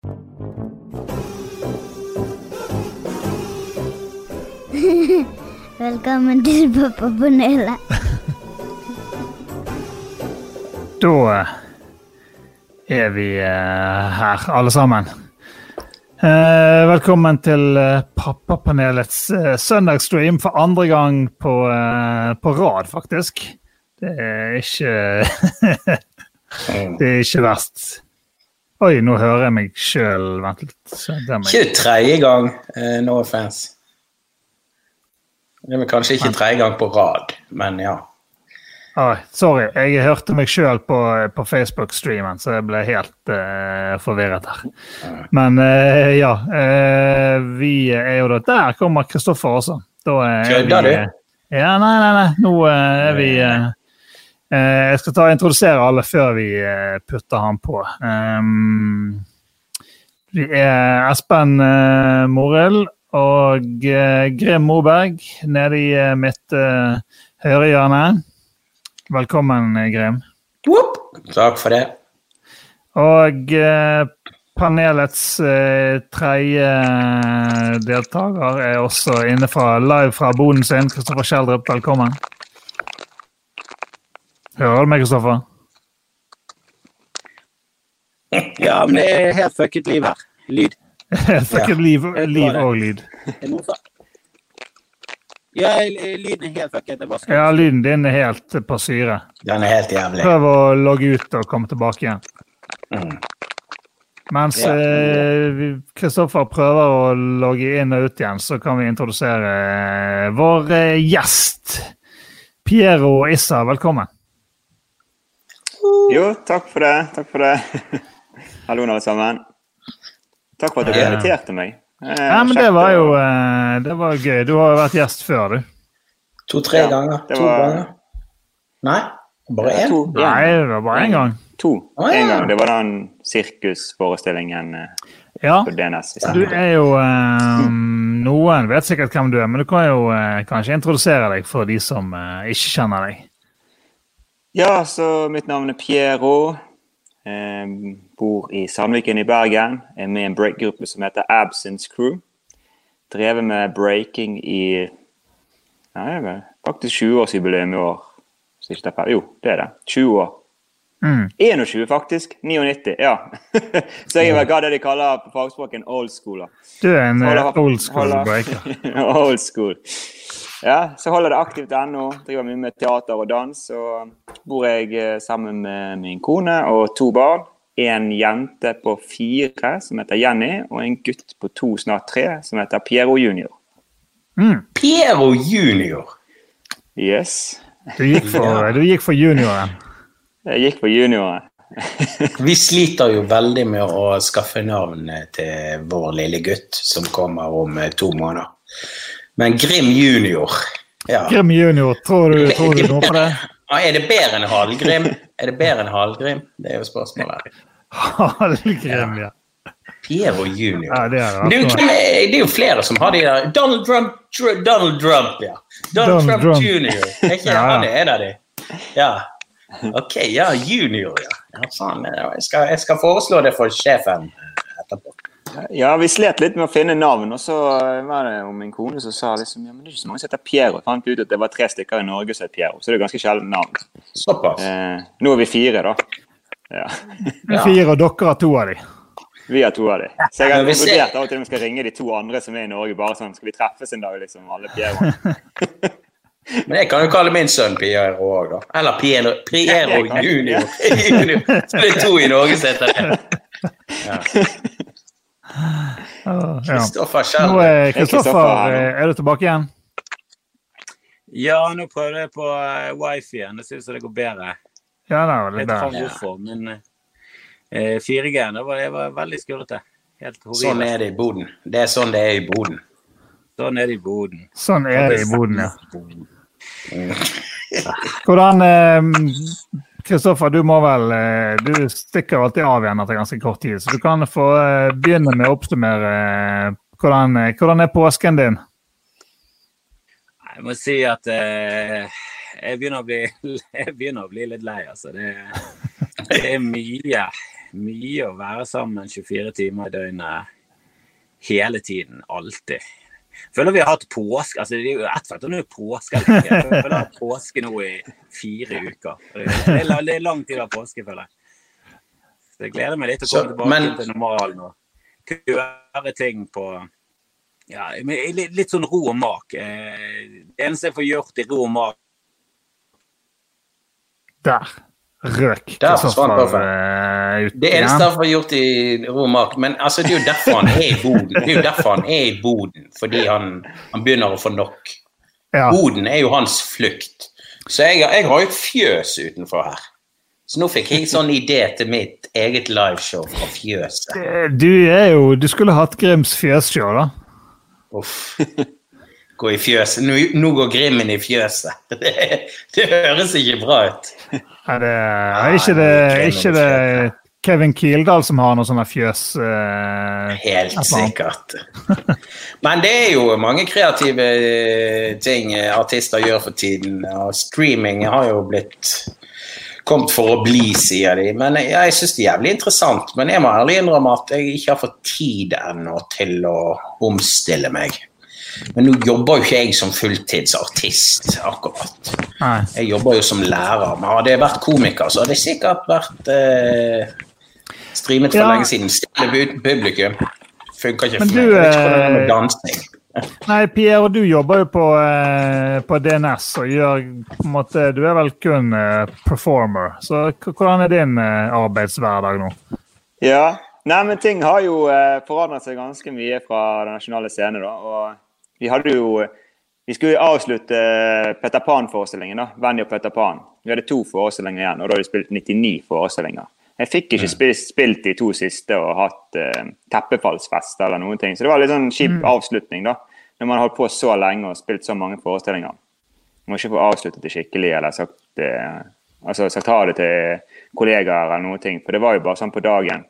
Velkommen til Pappapanelet. Da er vi eh, her, alle sammen. Eh, velkommen til eh, Pappapanelets søndagsstream for andre gang på, på rad, faktisk. Det er ikke Det er ikke verst. Oi, nå hører jeg meg sjøl. Vent litt. Så det er meg. Ikke tredje gang, uh, no offense. Det er vel kanskje ikke tredje gang på rad, men ja. Oi, sorry, jeg hørte meg sjøl på, på Facebook-streamen, så jeg ble helt uh, forvirret her. Men uh, ja, vi er jo da Der kommer Kristoffer også. Da er Kødder vi- du? Ja, nei, nei, nei. Nå er vi Jeg skal ta og introdusere alle før vi eh, putter han på. Um, vi er Espen uh, Morild og eh, Grim Moberg nede i eh, mitt uh, høyre hjørne. Velkommen, eh, Grim. Whoop! Takk for det. Og eh, panelets eh, tredje deltaker er også inne fra live fra boden sin. Kristoffer Schjelderup, velkommen. Hører du meg, Kristoffer? Ja, men det er helt fucket liv her. Lyd. fucket ja. liv, liv og lyd. Ja, lyden er helt fucket. Ja, lyden din er helt på syre. Den er helt jævlig. Prøv å logge ut og komme tilbake igjen. Mm. Mens Ja. eh, Kristoffer prøver å logge inn og ut igjen, så kan vi introdusere eh, vår eh, gjest. Piero Issa, velkommen. Jo, takk for det. Takk for det. Hallo, alle sammen. Takk for at dere inviterte meg. Eh, Ja, men det var jo eh, det var gøy. Du har jo vært gjest før, du. To-tre Ja, ganger. To var- ganger. Nei, bare én? Nei, det var bare én gang. To. Ah, ja. En gang. Det var den sirkusforestillingen eh, Ja, på DNS. du er jo eh, Noen vet sikkert hvem du er, men du kan jo uh, kanskje introdusere deg for de som uh, ikke kjenner deg. Ja, så mitt navn er Piero. Jeg bor i Sandviken i Bergen. Er med i en breakgruppe som heter Absence Crew. Drevet med breaking i er faktisk 20-årsjubileum i år. Så ikke det. Jo, det er det. 20 år. Mm. 21, faktisk. 99, ja. så jeg er hva det de kaller på fagspråket en old schooler. Du er en eh, old school breaker. old school. Ja, så holder det aktivt ennå. Driver mye med teater og dans. Og bor jeg eh, sammen med min kone og to barn. En jente på fire som heter Jenny, og en gutt på to, snart tre, som heter Piero junior. Mm. Piero junior. Yes. Du, gikk for, du gikk for junioren. Jeg gikk for junioren. Vi sliter jo veldig med å skaffe navn til vår lille gutt som kommer om eh, to måneder. Men Grim junior ja. Grim junior, tror du, tror du noe på det? Er det bedre enn Hallgrim? Er det bedre enn Hallgrim? Det er jo spørsmålet. Halvgrim, ja. Piero junior. ja. Det er Det Du, hvem det er jo flere som har de der Donald Trump, Tr Donald Trump, ja. Donald, Donald Trump, Trump. junior. Er ikke Ja, han en av de? Ja. Ok, ja, junior, ja. ja faen, jeg, skal, jeg skal foreslå det for sjefen. Ja, vi slet litt med å finne navn, og så var det jo min kone som sa liksom, ja, men det er ikke så mange som heter Piero. Jeg fant ut at det var tre stykker i Norge som het Piero, så det er ganske sjeldent navn. Såpass. Eh, nå er vi fire, da. Ja. Ja. Fire, og dere har to av dem. Vi har to av dem. Så jeg har vurdert av og til om vi skal ringe de to andre som er i Norge, bare sånn Skal vi treffes en dag, liksom, alle Piero? Men jeg kan jo kalle min sønn Piero òg, da. Eller Piero, Piero junior. junior. Så det er to i Norge som heter det. Ja. Ja. Kristoffer Nå er Kristoffer eh, Er du tilbake igjen? Ja, nå prøvde jeg på uh, wifi-en. Det ser ut som det går bedre. Ja, det var Jeg vet ikke hvorfor, men eh, 4G-en det var, var veldig skurrete. Sånn er det i Boden. Det er sånn det er i Boden. Sånn er det i Boden. Sånn er det i Boden, ja. Hvordan eh, Kristoffer, du må vel eh, Du stikker alltid av igjen etter ganske kort tid, så du kan få eh, begynne med å oppsummere eh, hvordan, hvordan er påsken din? Jeg må si at eh, jeg, begynner bli, jeg begynner å bli litt lei, altså. Det, Det er mye, mye å være sammen 24 timer i døgnet hele tiden. Alltid. Føler vi har hatt påske altså Det er jo ett fett nå er påske. Jeg føler jeg har påske nå i fire uker. Det er, det er lang tid å ha påske, føler jeg. Så jeg gleder meg litt til å komme tilbake men- til normalen og gjøre ting på ja, med litt, litt sånn ro og mak. Eh, Det eneste jeg får gjort i ro og mak Der røk Der forsvant eh, Det eneste han får gjort i Romark Men altså, det er jo derfor han er i Boden. Det er jo derfor han er i Boden, fordi han, han begynner å få nok. Ja. Boden er jo hans flukt. Så jeg, jeg har jo et fjøs utenfor her. Så nå fikk jeg sånn idé til mitt eget liveshow fra fjøset. Eh, Du er jo Du skulle hatt Grims fjøsshow, da. Uff. Gå i fjøset. Nå, nå går Grimmen i fjøset. Det, det høres ikke bra ut. Er det, er ikke det, ikke det Kevin Kildahl som har noe sånne fjøs... eh, Helt sikkert. Men det er jo mange kreative eh, ting eh, artister gjør for tiden. Og streaming har jo blitt kommet for å bli, sier de. Men jeg, jeg syns det er jævlig interessant. Men jeg må ærlig innrømme at jeg ikke har fått tid ennå til å omstille meg. Men nå jobber jo ikke jeg som fulltidsartist, akkurat. Nei. Jeg jobber jo som lærer. Men hadde jeg vært komiker, så hadde jeg sikkert vært eh, streamet for Ja. lenge siden. Stille publikum. Funker ikke Men for du, meg. Jeg vet ikke hvordan det er eh, med dansing. Nei, Pierre, du jobber jo på, eh, på DNS og gjør på en måte Du er vel kun eh, performer. Så hvordan er din eh, arbeidshverdag nå? Ja. Nei, men ting har jo eh, forandret seg ganske mye fra den nasjonale scenen, da. Og vi hadde jo Vi skulle avslutte Petter Peter Pan-forestillingen, da. Venny og Peter Pan. Vi hadde to forestillinger igjen, og da hadde vi spilt 99 forestillinger. Jeg fikk ikke spilt, spilt de to siste og hatt uh, teppefallsfest eller noen ting. Så det var litt sånn kjip avslutning, da. Når man har holdt på så lenge og spilt så mange forestillinger. Man må ikke få avsluttet det skikkelig eller sagt, uh, altså, sagt ha det til kollegaer eller noen ting. For det var jo bare sånn på dagen.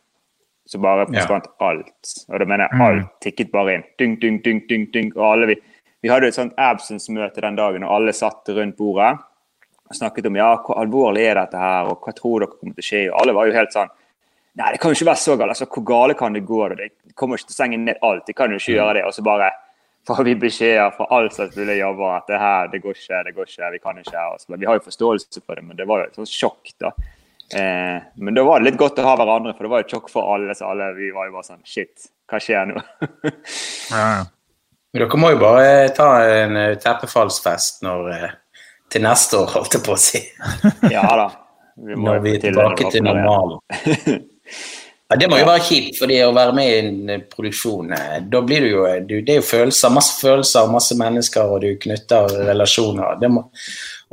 Så bare Ja. alt. Og da mener jeg alt tikket bare inn. Dung, dung, dung, dung, dung. Og alle vi, vi hadde et sånt absence-møte den dagen, og alle satt rundt bordet og snakket om ja, hvor alvorlig er dette her, og hva tror dere kommer til å skje? Og alle var jo helt sånn Nei, det kan jo ikke være så galt. Altså, hvor gale kan det gå? Det kommer ikke til å stenge ned alt. De kan jo ikke gjøre det. Og så bare får vi beskjeder fra alt slags mulige jobber at det her, det går ikke, det går ikke, vi kan ikke. Og så, vi har jo forståelse for det, men det var jo et sånt sjokk, da. Eh, men da var det litt godt å ha hverandre, for det var jo tjokk for alle. Så alle vi var jo bare sånn Shit, hva skjer nå? Ja, ja. Dere må jo bare ta en eh, teppefallsfest når, eh, til neste år, holdt jeg på å si. ja da. Vi må Når vi er tilbake til det normalen. Ja, det må jo være kjipt, fordi å være med i en eh, produksjon Da blir du jo Det er jo følelser, masse følelser, masse mennesker, og du knytter relasjoner. Det må,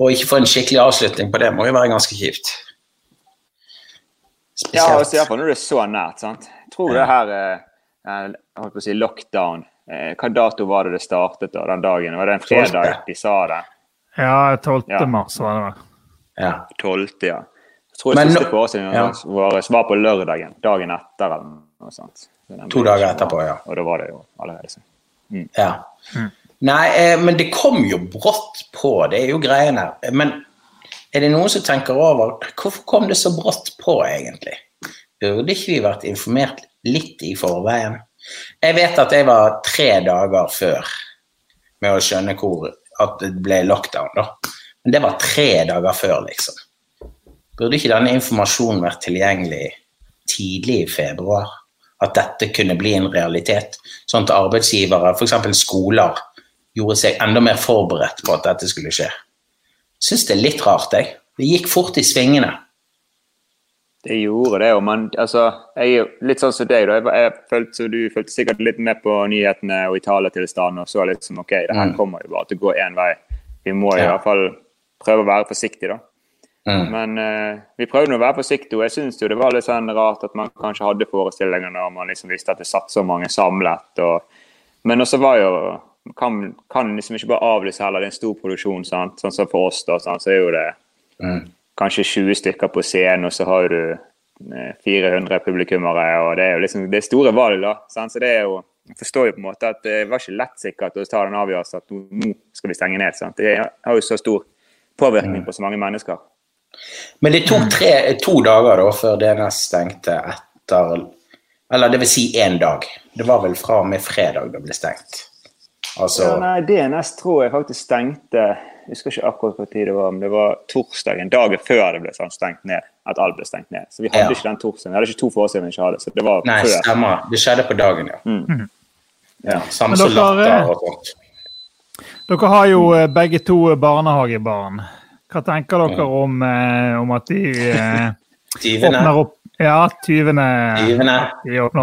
og ikke få en skikkelig avslutning på det må jo være ganske kjipt. Ja, altså, Spesielt. iallfall når det er så nært. sant? Jeg tror det her eh, jeg holdt på å si lockdown eh, Hva dato var det det startet da, den dagen? Var det en fredag de sa det? ja 12. Ja. mars var det vel. Ja. 12., ja. Jeg tror Men siste forestillingen ja. var på lørdagen. Dagen etter eller noe sånt. To dager etterpå, ja. Og da var det jo allerede sånn. Ja. Nei, eh, men det kom jo brått på, det er jo greien her. Men er det noen som tenker over hvorfor kom det så brått på, egentlig? Burde ikke vi vært informert litt i forveien? Jeg vet at jeg var tre dager før med å skjønne hvor at det ble lockdown, da. Men det var tre dager før, liksom. Burde ikke denne informasjonen vært tilgjengelig tidlig i februar? At dette kunne bli en realitet? Sånn at arbeidsgivere, f.eks. skoler, gjorde seg enda mer forberedt på at dette skulle skje. Syns det er litt rart, jeg. Det gikk fort i svingene. Det gjorde det, og man, altså, jeg er litt sånn som deg. da, jeg, jeg følte, så Du fulgte sikkert litt med på nyhetene og Italia-tilstanden og så liksom ok, det her Mm. kommer jo bare til å gå én vei. Vi må i Ja. hvert fall prøve å være forsiktige, da. Mm. Men eh, vi prøvde å være forsiktige, og jeg syns det var litt sånn rart at man kanskje hadde forestillinger når man liksom visste at det satt så mange samlet. Og, men også var jo kan, kan liksom ikke bare avlyse heller, det er en stor produksjon. sant? Sånn som for oss, da, sant? så er jo det Mm. kanskje 20 stykker på scenen, og så har du eh, 400 publikummere. og Det er jo liksom, det er store valg, da. Sant? Så det er jo, jeg forstår jo på en måte at det var ikke lett sikkert å ta den avgjørelsen at nå, nå skal vi stenge ned. sant? Det har jo så stor påvirkning på så mange mennesker. Men det tok tre, to dager da før DNS stengte etter Eller det vil si én dag. Det var vel fra og med fredag det ble stengt. Altså Ja, nei, DNS tror jeg faktisk stengte Jeg husker ikke akkurat hvor tid det var, men det var torsdagen, dagen før det ble sånn stengt ned. At alt ble stengt ned. Så vi hadde Ja. ikke den torsdagen. Vi hadde ikke to forestillinger vi ikke hadde, så det var Nei, før. stemmer. Det skjedde på dagen, ja. Mm. ja samme som latter og sånt. Dere har jo eh, begge to barnehagebarn. Hva tenker dere om, eh, om at de eh, åpner opp Ja, tyvene. Tyvene.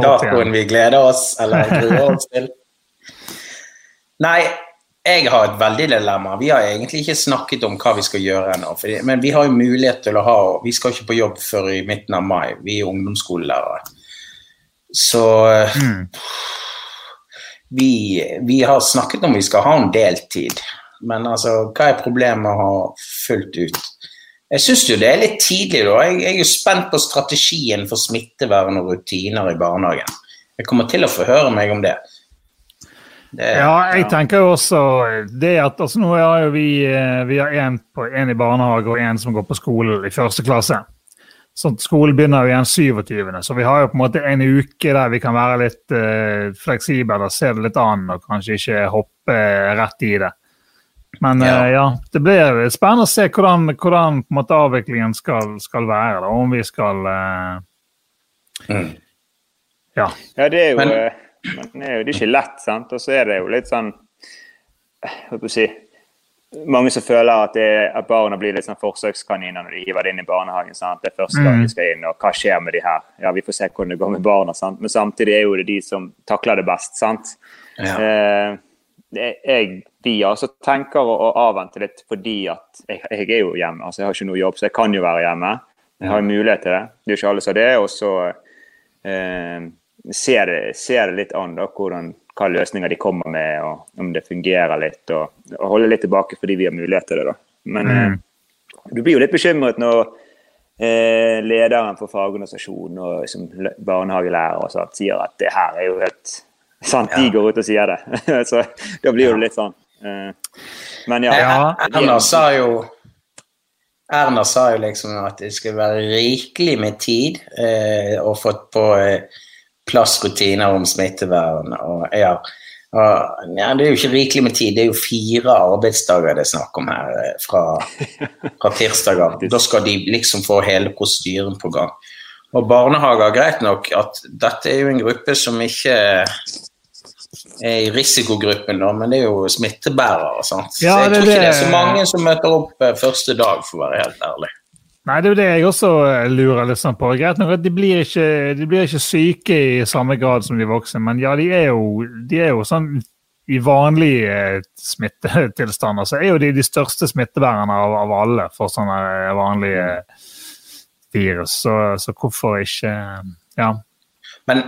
Datoen vi gleder oss, eller gruer oss til. Nei, jeg har et veldig dilemma. Vi har egentlig ikke snakket om hva vi skal gjøre ennå. Men vi har jo mulighet til å ha Vi skal ikke på jobb før i midten av mai. Vi er ungdomsskolelærere. Så Mm. vi, vi har snakket om vi skal ha en deltid. Men altså, hva er problemet med å ha fullt ut? Jeg syns jo det er litt tidlig, da. Jeg, jeg er jo spent på strategien for smittevern og rutiner i barnehagen. Jeg kommer til å forhøre meg om det. Det Ja, jeg tenker jo også det at altså Nå har jo vi eh, vi har en, på, en i barnehage og en som går på skole i første klasse. Så skolen begynner jo igjen 27., så vi har jo på en måte en uke der vi kan være litt uh, fleksible og se det litt an og kanskje ikke hoppe rett i det. Men Ja. uh, ja det blir spennende å se hvordan, hvordan på en måte avviklingen skal, skal være. Da, om vi skal uh, Mm. Ja. Ja, det er jo, Men- eh, men det er jo ikke lett, sant. Og så er det jo litt sånn eh, Hva skal jeg si Mange som føler at, det, at barna blir litt sånn forsøkskaniner når de hiver det inn i barnehagen. sant? Det er første gang Mm. de skal inn, og hva skjer med de her? Ja, Vi får se hvordan det går med barna, sant. Men samtidig er jo det de som takler det best, sant. Ja. Eh, det- jeg, vi altså tenker å, å avvente litt fordi at jeg, jeg er jo hjemme. altså Jeg har ikke noe jobb, så jeg kan jo være hjemme. Jeg har mulighet til det. Det er jo ikke alle som har det. Og så eh, ser, ser det litt an da, hvordan, hva løsninger de kommer med, og om det fungerer litt. Og, og holde litt tilbake fordi vi har mulighet til det. da. Men Mm. eh, du blir jo litt bekymret når eh, lederen for fagorganisasjonen og liksom, barnehagelærer og sånt, sier at det her er jo helt sant. De går ut og sier det. så da blir det litt sånn. Eh, men ja. Ja. Erna sa jo Erna sa jo liksom at det skulle være rikelig med tid eh, og fått på eh, plass rutiner om smittevern. Og, ja. Ja, det er jo ikke rikelig med tid, det er jo fire arbeidsdager det er snakk om her eh, fra, fra tirsdag av. Da skal de liksom få hele prosedyren på gang. Og barnehager, greit nok at dette er jo en gruppe som ikke er i risikogruppen, da, men det er jo smittebærere. Sant? Ja, så jeg tror ikke det er så mange som møter opp eh, første dag, for å være helt ærlig. Nei, det er jo det jeg også eh, lurer litt sånn på. Greit nok at de blir, ikke, de blir ikke syke i samme grad som de voksne, men ja, de er jo, de er jo sånn i vanlige eh, smittetilstander så er jo de de største smittebærerne av, av alle for sånne eh, vanlige virus. Så, så hvorfor ikke Ja. Men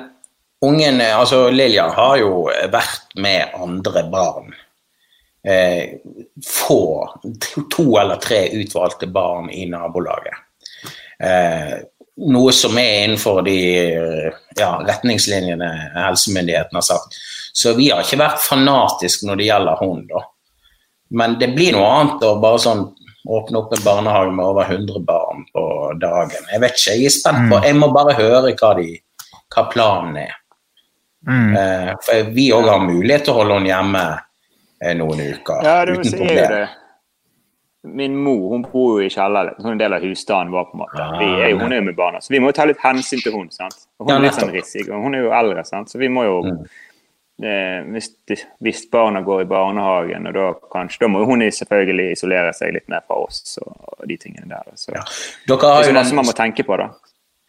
ungen, altså Lillian har jo vært med andre barn. Eh, få, to, eller tre utvalgte barn i nabolaget. Eh, noe som er innenfor de ja, retningslinjene helsemyndighetene har sagt. Så vi har ikke vært fanatiske når det gjelder hund, da. Men det blir noe annet å bare sånn åpne opp en barnehage med over 100 barn på dagen. Jeg vet ikke, jeg er spent på Jeg må bare høre hva, de, hva planen er. Mm. Eh, for vi òg har mulighet til å holde henne hjemme noen uker Ja, det, uten er problem. det. Min mor hun bor jo i kjelleren. Hun er en del av husstanden vår. på en måte. Vi er jo, hun er jo med barna, så vi må jo ta litt hensyn til hun, sant? Og hun er litt sånn nettopp. og Hun er jo eldre, sant? så vi må jo Mm. eh, hvis, hvis barna går i barnehagen, og da kanskje, da må jo hun selvfølgelig isolere seg litt mer fra oss og, og de tingene der. Så Ja. det Dere har er så masse man må tenke på, da.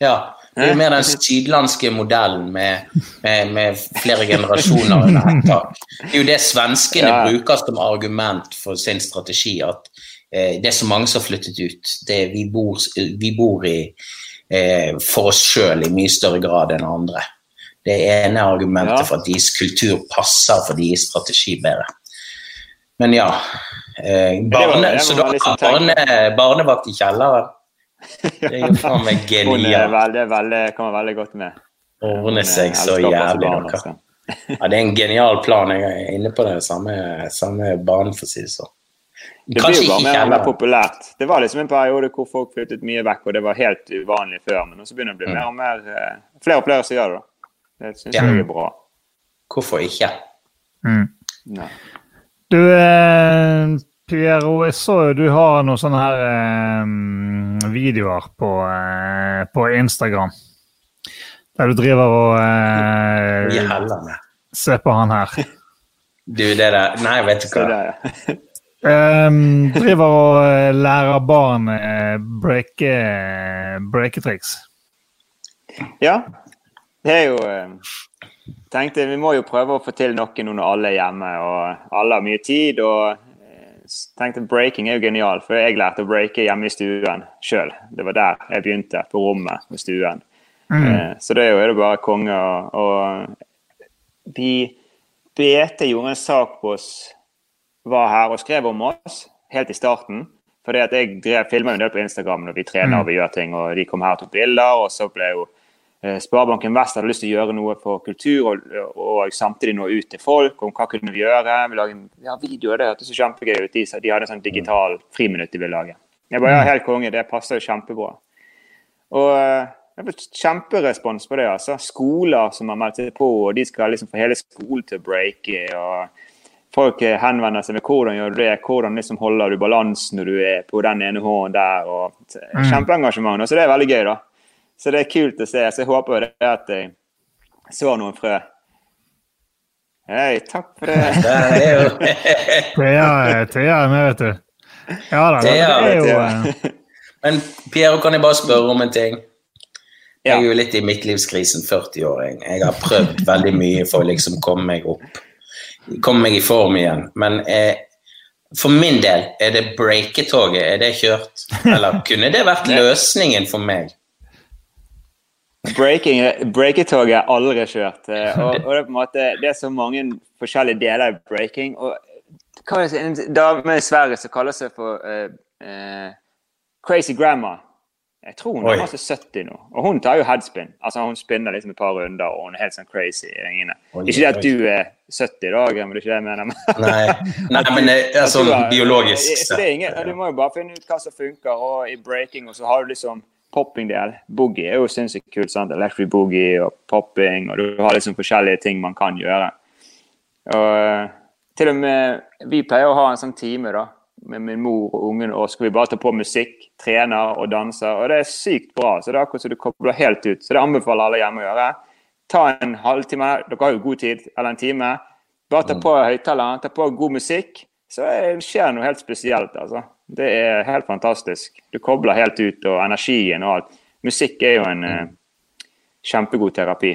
ja, det er jo mer den sydlandske modellen med, med, med flere generasjoner under ett tak. Det er jo det svenskene Ja. bruker som argument for sin strategi, at eh, det er så mange som har flyttet ut. Det, vi, bor, vi bor i, eh, for oss sjøl i mye større grad enn andre. Det ene argumentet Ja. for at deres kultur passer for deres strategi bedre. Men ja. Eh, barne, så da har barne, barnevakt i kjelleren. Det er jo faen meg genialt. Det, kommer veldig godt med. Ordne seg så jævlig. noe. Ja, det er en genial plan. Jeg er inne på den samme, samme banen, for å si det sånn. Det blir jo bare mer og mer populært. Det var liksom en periode hvor folk flyttet mye vekk, og det var helt uvanlig før. Men nå så begynner det å bli Mm. mer og mer eh, Flere og flere som gjør det. da. Det syns Ja. jeg er bra. Hvorfor ikke? Mm. Du, eh, Piero, jeg så jo du har noen sånne her eh, videoer på, eh, på Instagram. Der du driver og eh, helvete. Se på han her. Du, det der Nei, vet du hva. det, ja. Um, driver og eh, lærer barn eh, breake, breaketriks. ja. Det er jo eh, Tenkte vi må jo prøve å få til noe nå når alle er hjemme og alle har mye tid. og tenkte Breaking er jo genial, for jeg lærte å breake hjemme i stuen sjøl. Det var der jeg begynte, på rommet på stuen. Mm. Eh, Så det er jo er det bare konge. Og, og vi BT gjorde en sak på oss, var her og skrev om oss helt i starten. Fordi at jeg drev, filma en del på Instagram når vi trener Mm. og vi gjør ting. og De kom her og tok bilder. og så ble jo Sparebanken Vest hadde lyst til å gjøre noe for kultur og, og samtidig nå ut til folk om hva kunne vi gjøre. Vi laget en ja, video, det hørtes kjempegøy ut. De, de hadde en sånn digital friminutt de ville lage. Jeg bare, ja, helt konge, Det passer jo kjempebra. Og eh, det har blitt kjemperespons på det. altså. Skoler som har meldt seg på, og de skal liksom få hele skolen til å breake. og Folk eh, henvender seg med hvordan gjør du det, hvordan liksom holder du balansen når du er på den ene hånden der. og Mm. Kjempeengasjement. Så det er veldig gøy, da. Så det er kult å se. Så jeg håper det at jeg så noen frø. Hei, takk for det. Thea er med, vet du. Ja da. Det er jo eh, Men Piero, kan jeg bare spørre om en ting? Jeg er jo litt i midtlivskrisen, 40-åring. Jeg, jeg har prøvd veldig mye for å liksom komme meg opp. Komme meg i form igjen. Men eh, for min del, er det breaketoget, er det kjørt? Eller kunne det vært løsningen for meg? Breaking, breaketoget er aldri kjørt. eh, Og, og det, er på en måte, det er så mange forskjellige deler av breaking. og hva er det, En dame i Sverige som kaller seg for uh, uh, Crazy Grandma. Jeg tror hun er masse 70 nå. Og hun tar jo headspin. Altså Hun spinner liksom et par runder, og hun er helt sånn crazy i ringene. Ikke det at du er 70 i dag, men det er ikke det jeg mener. men- Nei, nei men det er sånn biologisk Så det ingen, Du må jo bare finne ut hva som funker. Og i breaking og så har du liksom popping-del. Boogie er jo sinnssykt kult. sant? Electric boogie og popping, og du har liksom forskjellige ting man kan gjøre. Og eh, til og med Vi pleier å ha en sånn time da, med min mor og ungen, og skal vi bare ta på musikk, trener og danser. Og det er sykt bra. Så det er akkurat som du kobler helt ut. Så det anbefaler alle hjemme å gjøre. Ta en halvtime, dere har jo god tid, eller en time. Bare ta på høyttaleren, ta på god musikk, så er- skjer noe helt spesielt. altså. Det er helt fantastisk. Du kobler helt ut, og energien og alt. Musikk er jo en uh, kjempegod terapi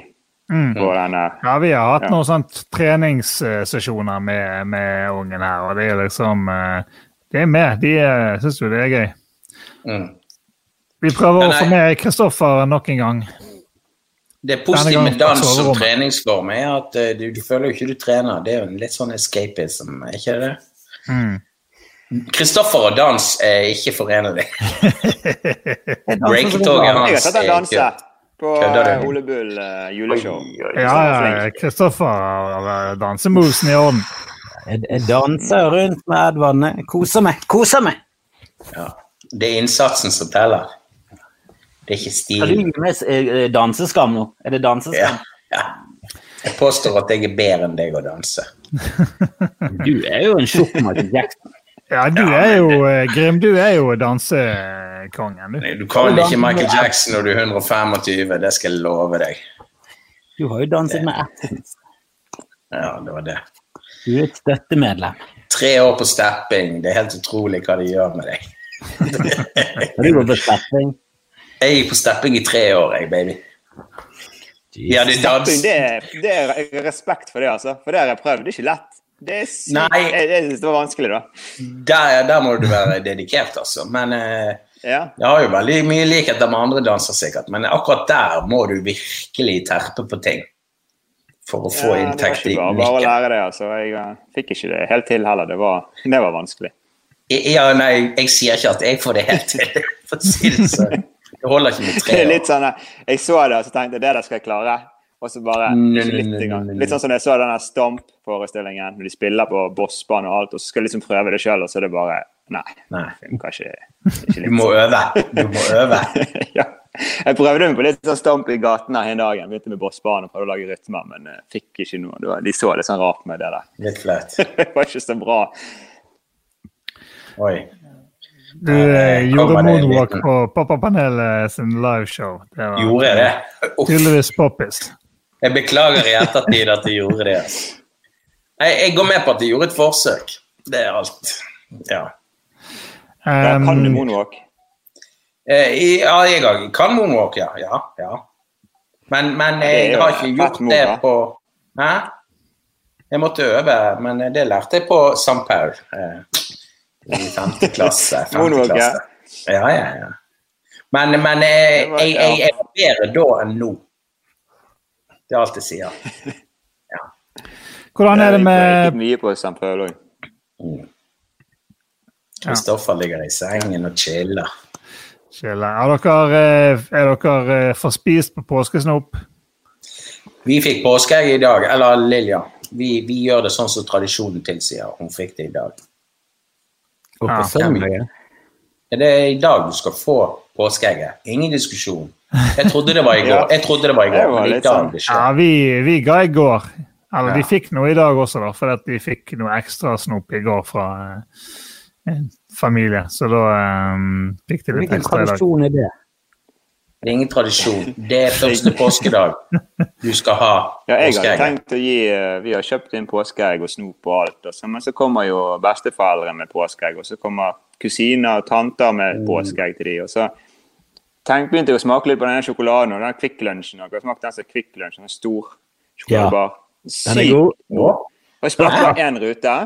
mm. på denne Ja, vi har hatt Ja. noen sånt treningssesjoner med, med ungen her, og det er liksom eh, De er med. De syns jo det er gøy. Mm. Vi prøver Ja, å få med Kristoffer nok en gang. Det positive med dans som treningsform er at eh, du, du føler jo ikke du trener. Det er jo en litt sånn escapism, er ikke det? Mm. Kristoffer og dans er ikke forenlig. Breaketoget Jeg har hans er kult. på eh, Ole Bull uh, juleshow. Ja, ja, Kristoffer danser dansemosen i orden. Jeg, jeg danser rundt med Edvard. Koser meg. Koser meg! Ja. Det er innsatsen som teller. Det er ikke stil. Er stilen. eh, danseskam nå? Er det Ja, danseskam? ja. Jeg påstår at jeg er bedre enn deg å danse. Du er jo en tjukk Michael Jackson. Ja, du er jo eh, Grim, du er jo dansekongen, du. Du kan ikke Michael Jackson når du er 125, det skal jeg love deg. Du har jo danset med Atkins. Ja, det var det. Du er et støttemedlem. Tre år på stepping, det er helt utrolig hva de gjør med deg. Har du gått på stepping? Jeg gikk på stepping i tre år, jeg, baby. Ja, det er dans. Stepping, det, er- det er respekt for det, altså. For det har jeg prøvd. Det er ikke lett. Det er sykt. Nei. Jeg, jeg synes det var vanskelig, da. Der, der må du være dedikert, altså. Men eh, Ja. jeg har jo veldig mye likheter med andre danser, sikkert. Men akkurat der må du virkelig terpe på ting for å få Ja, inn det var ikke bare, å lære det, altså. Jeg eh, fikk ikke det helt til heller. Det var, det var vanskelig. Ja, nei, jeg sier ikke at jeg får det helt til, for å si det sånn. Det holder ikke med tre år. litt sånn, eh, Jeg så det og så tenkte jeg det der skal jeg klare. Og så bare ikke nei, litt, i engang. nei, nei. litt sånn som jeg så denne Stomp-forestillingen, når de spiller på bossbane og alt, og så skal jeg liksom prøve det sjøl, og så er det bare Nei. Nei. Funka ikke. ikke Du må sånn. øve. Du må øve. ja. Jeg prøvde meg på litt sånn stamp i gaten her en dag. Jeg begynte med bossbane og prøvde å lage rytmer, men uh, fikk ikke noe. Det var, de så litt sånn rart med det der. Litt flaut. Det var ikke så bra. Oi. Du eh, Eh, gjorde moonwalk på Pappapanelet sin liveshow. Gjorde jeg det? Uff. tydeligvis poppis. Jeg beklager i ettertid at de gjorde det. Jeg, jeg går med på at de gjorde et forsøk. Det er alt. Ja. Ja, kan du Um, moonwalk? Eh, ja, jeg kan moonwalk, ja. ja, ja. Men, men jeg har ikke gjort det på Hæ? Jeg måtte øve, men det lærte jeg på St. Paul eh, i femte klasse. Femte klasse. Ja, ja, ja. Men, men jeg, jeg, jeg, jeg er bedre da enn nå. Det er alt jeg sier. hvordan er det med mye på St. Paul òg. Kristoffer ligger i sengen og chiller. Chiller. Er dere, eh, er dere eh, forspist på påskesnop? Vi fikk påskeegg i dag, eller Lilja. Vi, vi gjør det sånn som tradisjonen tilsier. Hun fikk det i dag. Og Ja. på søndag Det er i dag du skal få påskeegget. Ingen diskusjon. Jeg trodde det var i går, jeg trodde det var i går var sånn. Ja, vi, vi ga i går. Eller Ja. de fikk noe i dag også, da, fordi at de fikk noe ekstra snop i går fra eh, en familie. Så da um, fikk de litt Hvilken ekstra i dag. tradisjon er det? Det er ingen tradisjon. Det er første påskedag du skal ha Ja, jeg hadde påskeegget. tenkt å gi eh, Vi har kjøpt inn påskeegg og snop og alt. Og så, men så kommer jo besteforeldre med påskeegg, og så kommer kusiner og tanter med påskeegg til de, og så tenk, begynte jeg å smake litt på denne sjokoladen og den Kvikk Lunsjen. Jeg har smakt den som Kvikk Lunsj, en stor sjokoladebar. Den er god. Og jeg smakte én rute.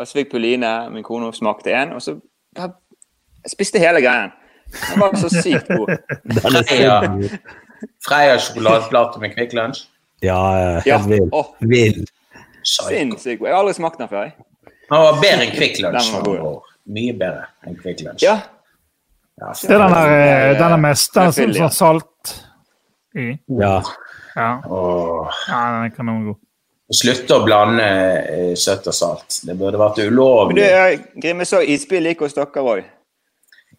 Og så fikk Pauline, min kone, smakte en, og så jeg spiste hele greien. Den var så sykt god. Den er Freia. Freia sjokoladeplate med Kvikk Lunsj. Ja, helt Ja, vill. åh, Vill. Sinnssykt god. Jeg har aldri smakt den før. Den var bedre enn Kvikk Lunsj. Mye bedre enn Kvikk Lunsj. Ja, Ja, Det er den der, eh, den er mest den er sånn, sånn salt i. Ja. Ja, ja den er kanongod. Slutte å blande eh, søtt og salt. Det burde vært Men du, ulovlig. eh, Grim, jeg så isbil gikk hos dere òg.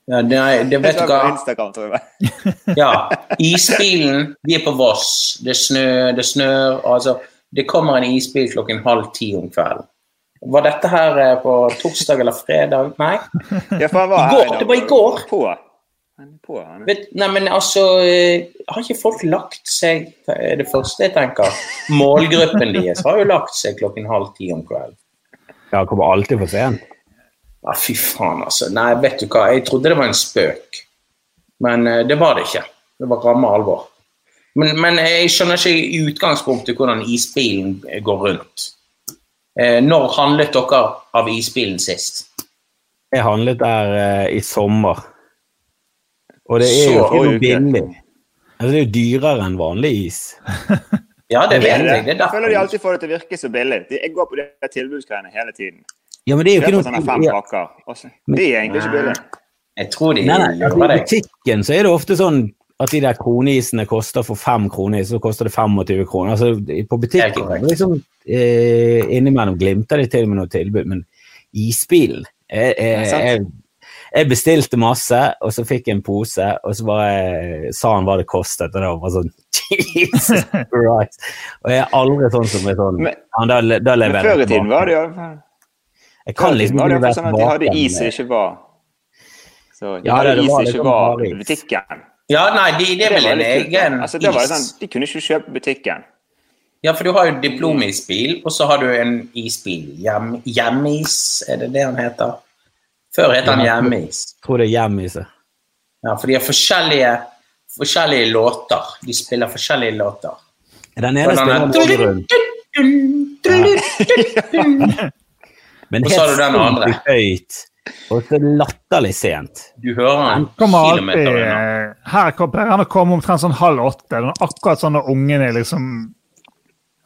Ja, det, det vet du hva. Instagram, tror jeg. Ja, isbilen, vi er på Voss. Det snør, det snør. Altså, det kommer en isbil klokken halv ti om kvelden. Var dette her eh, på torsdag eller fredag? Nei? Ja, for han var I her i dag. det var i går. På. På. Vet, nei, men altså eh, Har ikke folk lagt seg Det er det første jeg tenker. Målgruppen deres har jo lagt seg klokken halv ti om kvelden. Ja, kommer alltid for sent. Ja, fy faen, altså. Nei, vet du hva. Jeg trodde det var en spøk. Men eh, det var det ikke. Det var ramme alvor. Men, men jeg skjønner ikke i utgangspunktet hvordan isbilen går rundt. Eh, når handlet dere av isbilen sist? Jeg handlet der eh, i sommer. Og det er Så, jo ikke noe billig. Altså, det er jo dyrere enn vanlig is. Ja, det vet jeg. Det Jeg føler de alltid får det til å virke så billig. De- Jeg går på de tilbudsgreiene hele tiden. Ja, men det er jo ikke noe... fem pakker. Det er egentlig ikke billig. Jeg tror de Nei, nei, altså, I butikken så er det ofte sånn at de der kroneisene koster for fem kroner, så koster det 25 kroner. Altså, på butikken liksom, eh, innimellom glimter de til med noe tilbud, men isbilen jeg, jeg, jeg, jeg bestilte masse, og så fikk jeg en pose, og så bare sa han hva det kostet, og det var sånn Jesus Christ. Og jeg er aldri sånn som er sånn. Men- da, da Men før i tiden var det jo Jeg kan liksom ikke være sånn at de hadde is som ikke var. Så de Ja, hadde is som ikke var i butikken. Ja, nei, de, det er vel en egen altså, det var is. sånn, De kunne ikke kjøpe butikken. Ja, for du har jo diplomisbil, og så har du en isbil. Hjem, hjemis, er det det han heter? Før het han Hjemis. Jeg tror det er Hjemis. Ja, for de har forskjellige, forskjellige låter. De spiller forskjellige låter. Den ene spiller er- Men Og så har du den andre. høyt, og så latterlig sent. Du hører han Kommer kilometer unna. eh, her kommer pleier han å komme omtrent sånn halv åtte. Det er Akkurat sånn når ungene er liksom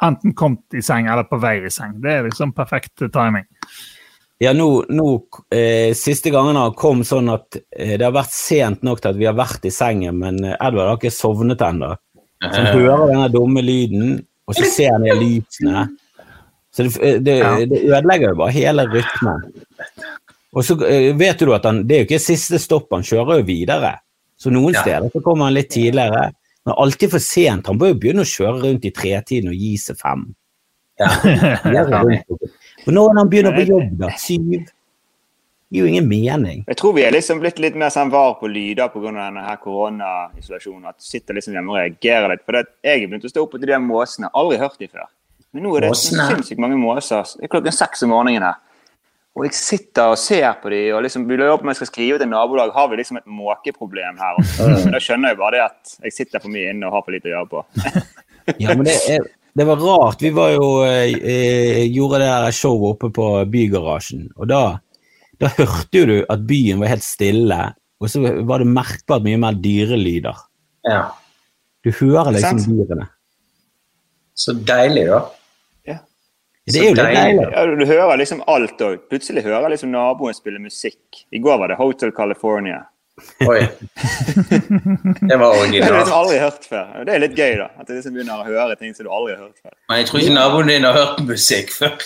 enten kommet i seng eller på vei i seng. Det er liksom perfekt timing. Ja, nå, nå eh, Siste gangen han kom sånn at eh, det har vært sent nok til at vi har vært i sengen, men eh, Edvard har ikke sovnet ennå. Så han hører denne dumme lyden, og så ser han de lysene. Så det, eh, det, det ødelegger jo bare hele rytmen. Og så eh, vet du at han, det er jo ikke siste stopp, han kjører jo videre. Så noen Ja. steder så kommer han litt tidligere. Men alltid for sent. Han bør jo begynne å kjøre rundt i tretiden og gi seg fem. Ja. Og når han begynner på jobb, da? Syv? Det gir jo ingen mening. Jeg tror vi er liksom blitt litt mer sånn var på lyder pga. denne her koronaisolasjonen. At du sitter liksom hjemme og reagerer litt. For det, at jeg er begynt å stå opp til de der måsene. Aldri hørt de før. Men nå er det så sinnssykt mange måser. Det er klokken seks om morgenen her. Og jeg sitter og ser på de, og liksom lurer på om jeg skal skrive til nabolag. Har vi liksom et måkeproblem her? Men da skjønner jeg bare det at jeg sitter for mye inne og har for lite å gjøre på. Ja, men det, er, det var rart. Vi var jo eh, eh, gjorde det der showet oppe på Bygarasjen, og da, da hørte jo du at byen var helt stille, og så var det merkbart mye mer dyrelyder. ja. Du hører liksom dyrene. Så deilig, da. Det er jo litt deilig. deilig. Ja, du hører liksom alt òg. Plutselig hører liksom naboen spille musikk. I går var det Hotel California. Oi. Det var Det har du liksom aldri hørt før. Det er litt gøy, da. At du liksom begynner å høre ting som du aldri har hørt før. Men jeg tror ikke naboen din har hørt musikk før.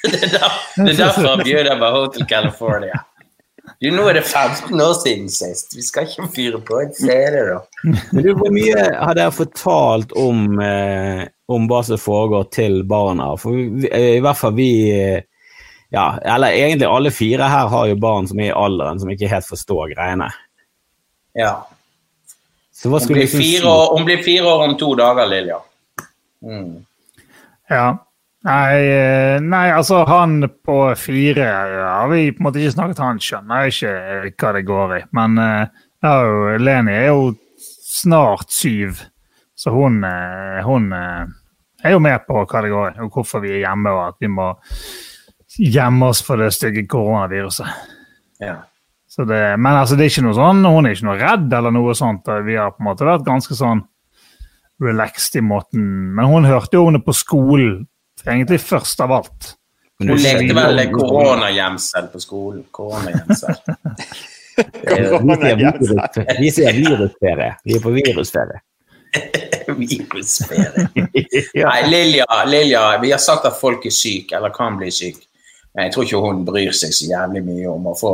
Det er, der, det er derfor han bjød deg på Hotel California. Du, nå er det 15 år siden sist. Vi skal ikke fyre på en CD, da. Men du, hvor mye har dere fortalt om, eh, om hva som foregår til barna? For vi, eh, i hvert fall vi eh, ja, eller egentlig alle fire her har jo barn som er i alderen som ikke helt forstår greiene. Ja. Så hva Hun skulle blir du fire si? år, hun blir fire år om to dager, Lilja. Mm. Ja. Nei, eh, nei, altså han på fire har vi på en måte ikke snakket Han skjønner ikke hva det går i. Men ja, Leni er jo snart syv, så hun, hun er jo med på hva det går i, og hvorfor vi er hjemme, og at vi må gjemme oss for det stygge koronaviruset. Ja. Så det, men altså, det er ikke noe sånn, hun er ikke noe redd eller noe sånt. Vi har på en måte vært ganske sånn relaxed i måten. Men hun hørte jo om det på skolen, egentlig først av alt. Hun lekte vel koronagjemsel på skolen. Koronagjemsel. Vi ser virus- vi virusferie. Vi er på virusferie. Ja. Nei, Lilja, Lilja, vi har sagt at folk er syke, eller kan bli syke. Men jeg tror ikke hun bryr seg så jævlig mye om å få,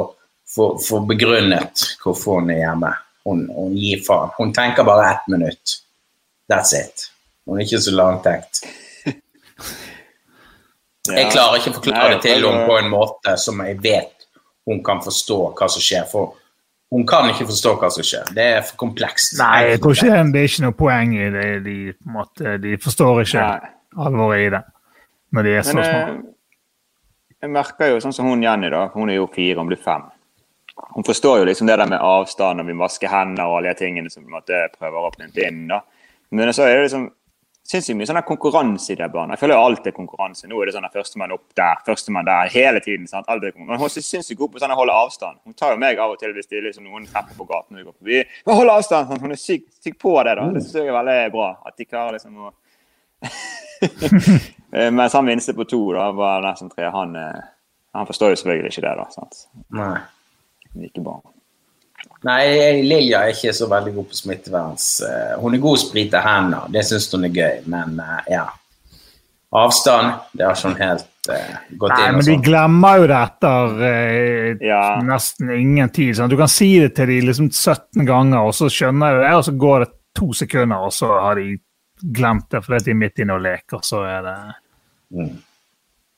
få, få begrunnet hvorfor hun er hjemme. Hun, hun gir faen. Hun tenker bare ett minutt. That's it. Hun er ikke så langtenkt. Jeg klarer ikke å forklare det til henne på en måte som jeg vet hun kan forstå hva som skjer. For hun kan ikke forstå hva som skjer. Det er for komplekst. Nei, jeg tror ikke det er ikke noe poeng i det. De, på en måte, de forstår ikke Nei. alvoret i det når de er så Men små. eh, jeg merker jo sånn som hun Jenny, da. Hun er jo fire, hun blir fem. Hun forstår jo liksom det der med avstand og vi vasker hender og alle de tingene som vi måtte prøver å plante inn. da. Men så er det liksom sinnssykt mye sånn konkurranse i det banen. Jeg føler jo alt er konkurranse. Nå er det sånn førstemann opp der, førstemann der, hele tiden. sant? Alt er. Men hun er sinnssykt god på sånn å holde avstand. Hun tar jo meg av og til hvis er liksom noen treffer på gaten når vi går forbi. Men hold avstand! Hun er sykt, syk på det, da. Det synes jeg er veldig bra. At de klarer liksom å Eh, Mens han minste på to, da, var nesten tre, han, eh, han forstår jo selvfølgelig ikke det, da. sant? Nei. Like barn. Nei, Lilja er ikke så veldig god på smitteverns. eh, Hun er god å sprite hender, det syns hun er gøy, men eh, ja. Avstand, det har ikke hun helt uh, gått Nei, inn men de sånn. glemmer jo det etter uh, Ja. nesten ingen tid. Sånn. Du kan si det til de liksom 17 ganger, og så skjønner de det, og så går det to sekunder, og så har de glemt det fordi de er midt inne og leker, så er det Mm.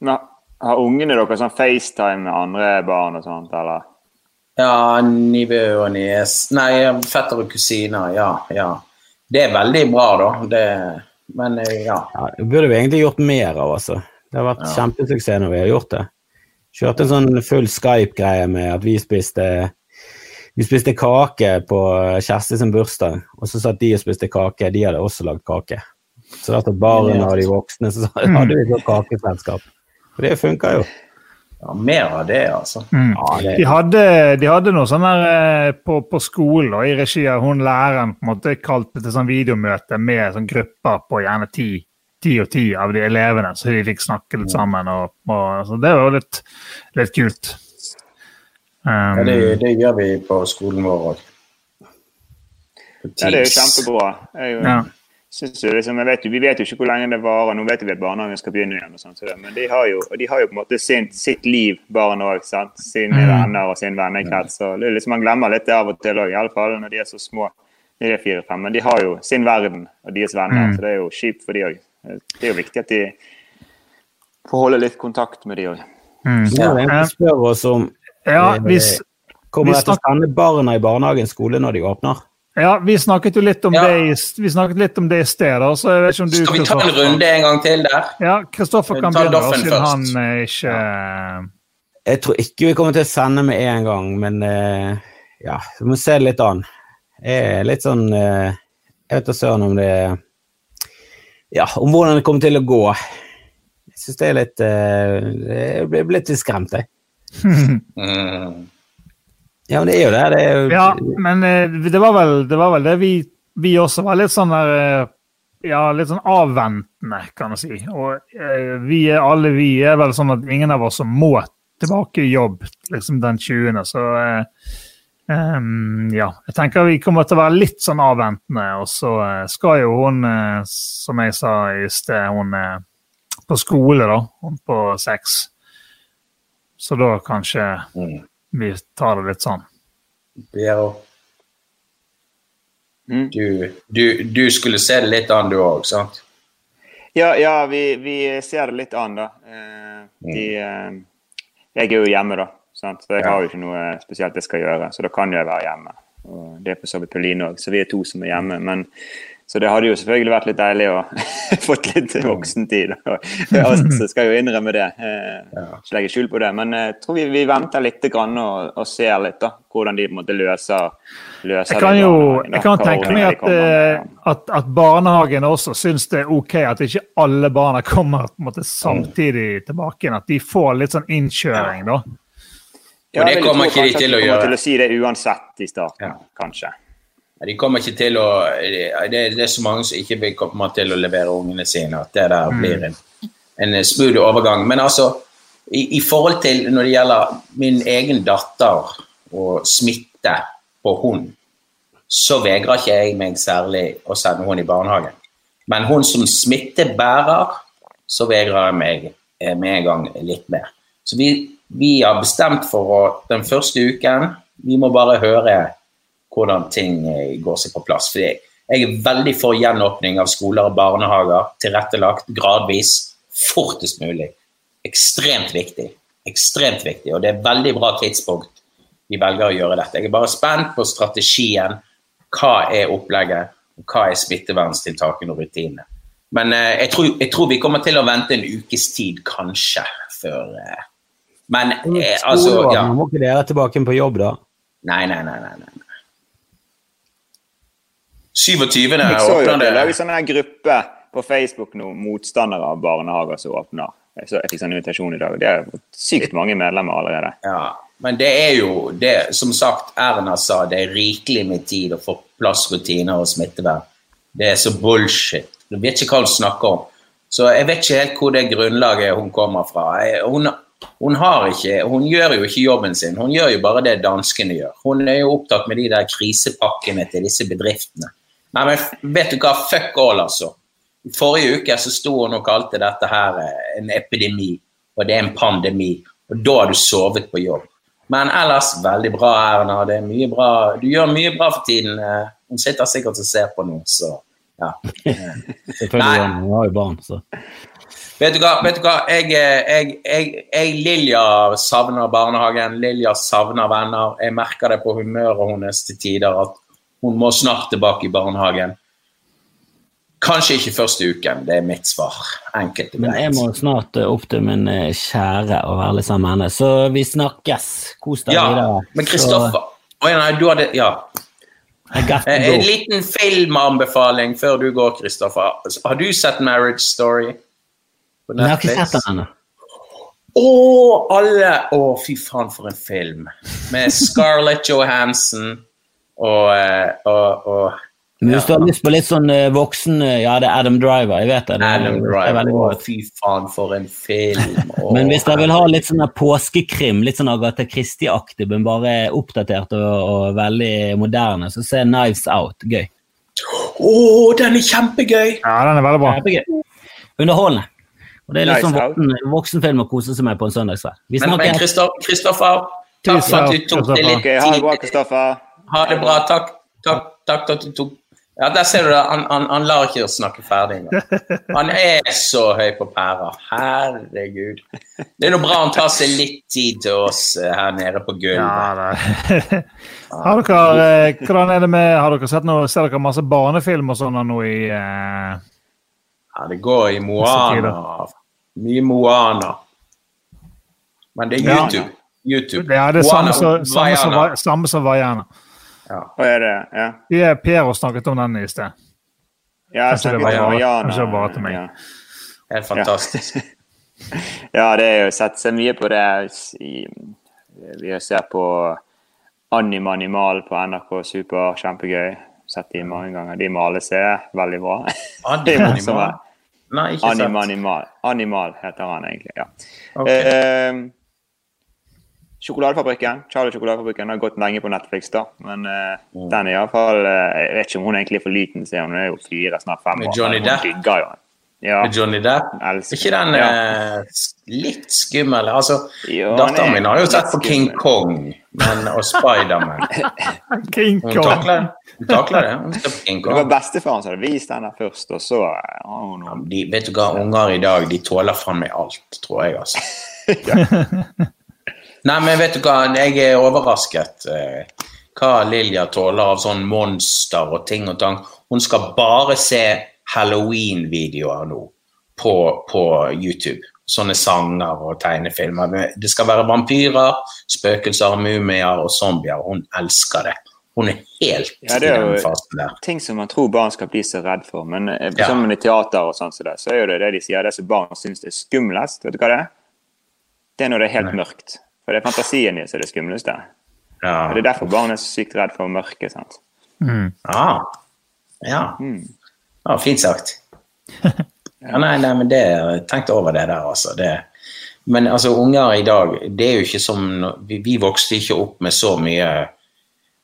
Men har ungene deres sånn FaceTime med andre barn og sånt, eller? Ja, nivå og nies Nei, fetter og kusiner, ja. ja. Det er veldig bra, da. Det, men eh, ja. Ja, det burde vi egentlig gjort mer av, altså. Det har vært Ja. kjempesuksess når vi har gjort det. Kjørte en sånn full Skype-greie med at vi spiste vi spiste kake på Kjersti sin bursdag, og så satt de og spiste kake. De hadde også lagd kake. Så da satt barna og de voksne, så hadde vi sånn kakeselskap. Og det funka jo. Ja. Mer av det, altså. mm. Ja, det, De hadde, de hadde noe sånn der eh, på, på skolen og i regi av hun læreren på en måte kalte det sånn videomøte med sånn grupper på gjerne ti, ti og ti av de elevene, så de fikk snakke litt sammen. Og, og, så det var jo litt, litt kult. Um, Ja, det, det gjør vi på skolen vår òg. Ja, det er jo kjempebra. Jeg, Ja. Liksom, jeg vet jo, Vi vet jo ikke hvor lenge det varer. Nå vet vi at barnehagen skal begynne igjen. og sånt, Men de har jo, de har jo på en måte sin, sitt liv, barn òg. Sine Mm. venner og sin vennekrets. liksom, Man glemmer litt det av og til òg, iallfall når de er så små. De er fire-fem, Men de har jo sin verden og deres venner, Mm. så det er jo kjipt for de òg. Det er jo viktig at de får holde litt kontakt med de òg. Mm. Eh, som spør oss om Ja, hvis, Kommer vi det til å sende barna i barnehagen skole når de åpner? Ja, vi snakket jo litt om, Ja. det, i- vi snakket litt om det i sted. da, Så jeg vet ikke om du Skal vi ta en runde en gang til der? Ja, Kristoffer kan begynne, siden først. han eh, ikke Jeg tror ikke vi kommer til å sende med en gang, men uh, ja, vi må se det litt an. Jeg er litt sånn uh, Jeg vet da søren om det Ja, om hvordan det kommer til å gå. Jeg syns det er litt uh, Jeg blir litt skremt, jeg. Mm. Ja, men det er jo det. det er jo, Ja, men eh, det var vel det, var vel det vi, vi også var litt sånn der eh, Ja, litt sånn avventende, kan jeg si. Og eh, vi er alle vi er vel sånn at ingen av oss som må tilbake i jobb liksom den 20., så em, ja. Jeg tenker vi kommer til å være litt sånn avventende, og så skal jo hun, som jeg sa i sted, hun er på skole, da. Hun på seks. Så da kanskje Mm. Vi tar det litt sånn. Piero, Mm. du, du, du skulle se det litt an, du òg, sant? Ja, ja vi, vi ser det litt an, da. Eh, de, eh, jeg er jo hjemme, da. Sant? Så jeg har jo ikke noe spesielt jeg skal gjøre, så da kan jeg være hjemme. Og det er på så vidt Pauline òg, så vi er to som er hjemme. Men, så det hadde jo selvfølgelig vært litt deilig å fått litt voksentid. Jeg skal jo innrømme det. Eh, ikke legge skjul på det. Men jeg tror vi, vi venter litt grann og, og ser litt da, hvordan de måtte løse, løser Jeg kan det jo da, jeg kan tenke meg at, eh, med. at, at barnehagen også syns det er ok at ikke alle barna kommer på en måte samtidig tilbake igjen. At de får litt sånn innkjøring, da. Ja, Og det kommer ikke de til å til å kommer gjøre. til å si det uansett i starten, Ja. kanskje. De kommer ikke til å det, det er så mange som ikke vil komme til å levere ungene sine, at det der blir en, en smooth overgang. Men altså, i, i forhold til når det gjelder min egen datter og smitte på hund, så vegrer ikke jeg meg særlig å sende henne i barnehagen. Men hun som smittebærer, så vegrer jeg meg eh, med en gang litt mer. Så vi, vi har bestemt for å den første uken Vi må bare høre hvordan ting eh, går seg på plass. For jeg er veldig for gjenåpning av skoler og barnehager, tilrettelagt gradvis, fortest mulig. Ekstremt viktig. Ekstremt viktig, og det er veldig bra tidspunkt vi velger å gjøre dette. Jeg er bare spent på strategien. Hva er opplegget, og hva er smitteverntiltakene og rutinene. Men eh, jeg, tror, jeg tror vi kommer til å vente en ukes tid, kanskje, før eh, Men eh, altså ja. Må ikke dere tilbake på jobb, da? Nei, nei, nei. nei, nei. 27. Jeg så jo åpner det. lages sånn gruppe på Facebook nå, motstandere av barnehager som åpner. Så, jeg fikk sånn invitasjon i dag. Det er sykt mange medlemmer allerede. Ja, men det er jo det, som sagt, Erna sa, det er rikelig med tid å få plass rutiner og smittevern. Det er så bullshit. Du vet ikke hva hun snakker om. Så jeg vet ikke helt hvor det grunnlaget hun kommer fra. Hun, hun, har ikke, hun gjør jo ikke jobben sin, hun gjør jo bare det danskene gjør. Hun er jo opptatt med de der krisepakkene til disse bedriftene. Nei, men vet du hva, fuck all, altså. Forrige uke så sto hun og kalte dette her eh, en epidemi, og det er en pandemi. Og da har du sovet på jobb. Men ellers veldig bra, Erna. Det er mye bra. Du gjør mye bra for tiden. eh. Hun sitter sikkert og ser på noe, så ja. Selvfølgelig, hun har jo barn, så. Vet du hva, vet du hva? Jeg, eh, jeg, jeg, jeg Lilja savner barnehagen. Lilja savner venner. Jeg merker det på humøret hennes til tider at hun må snart tilbake i barnehagen. Kanskje ikke første uken, det er mitt svar. Enkelt og Men jeg må snart eh, opp til min eh, kjære og være litt sammen med henne. Så vi snakkes. Kos deg Ja, videre. men Kristoffer Å ja, nei, du hadde Ja. Så, Eh. En liten filmanbefaling før du går, Kristoffer. Har du sett Marriage Story? På jeg har ikke sett den ennå. Å, alle! Å, fy faen, for en film. Med Scarlett Johansson og, eh, og, og Men hvis du har lyst på litt sånn eh, voksen eh, Ja, det er Adam Driver, jeg vet det. det Adam det er Driver. Å, fy faen, for en film. Å, Men hvis dere vil ha litt sånn påskekrim, litt sånn Agatha Christie-aktig, men bare oppdatert og, og veldig moderne, så se Knives Out. Gøy. Å, den er kjempegøy! Ja, den er veldig bra. Kjempegøy. Underholdende. Og det er litt Nice sånn voksen, voksenfilm å kose seg med på en søndagskveld. Men, men. Kristoffer, takk for at du tok deg litt Ok, Ha det bra. Kristoffer. Ha det bra. Takk, takk, takk at du tok Ja, der ser du det. Han, han, han lar ikke oss snakke ferdig engang. Han er så høy på pæra. Herregud. Det er noe bra han tar seg litt tid til oss eh, her nede på gulvet. Ja, det. Har dere, eh, hvordan er det med, har dere sett noe, ser dere masse barnefilm og sånn nå i eh, Ja, det går i Moana. Mye Moana. Men det er Ja. YouTube. YouTube. Ja, det er samme som, samme som, Vaiana. Samme. Hva er det? Ja, Vi er Piero snakket om den i sted. ja jeg snakket om Jan. Mariana. kanskje det var bare til meg. Ja. Helt fantastisk. Ja, det er jo sett seg mye på det i, Vi har sett på Anim Animal på NRK Super, kjempegøy. Sett de mange ganger. De maler seg veldig bra. Det er. Animal? Nei, ikke Anim sant. Animal. Animal heter han egentlig, ja. Ok. Eh, Sjokoladefabrikken. Charlie Sjokoladefabrikken har gått lenge på Netflix, da. Men uh, Mm. den er iallfall Jeg vet ikke om hun egentlig er for liten, så hun er jo fire, snart fem Med år. Johnny Depp? Digger jo. Ja. Med Johnny Depp? elsker Er ikke den Ja. eh, litt skummel? Altså, Datteren er min har jo sett på King. Kong men, og Spiderman. King Hun Kong. takler, hun takler det. Hun ser på King Kong. Det var bestefaren som hadde vist den der først, og så oh, no. Ja, De, vet du hva, unger i dag de tåler faen meg alt, tror jeg, altså. Nei, men vet du hva, jeg er overrasket eh, hva Lilja tåler av sånn monster og ting og tang. Hun skal bare se Halloween-videoer nå på, på YouTube. Sånne sanger og tegnefilmer. Det skal være vampyrer, spøkelser, mumier og zombier. Hun elsker det. Hun er helt Ja, det er jo- der. ting som man tror barn skal bli så redd for. Men eh, Ja. sammen i teater og sånn som så er jo det det de sier, det som barn syns det er skumlest. Vet du hva det er? Det er når det er helt mørkt. For det er fantasien i som er det skumleste. Ja. Og Det er derfor barn er så sykt redd for mørket. sant? Ah. Ja. Mm. ja. Fint sagt. Ja, nei, nei, men det tenkte over det der, altså. Det, men altså, unger i dag, det er jo ikke som Vi, vi vokste ikke opp med så mye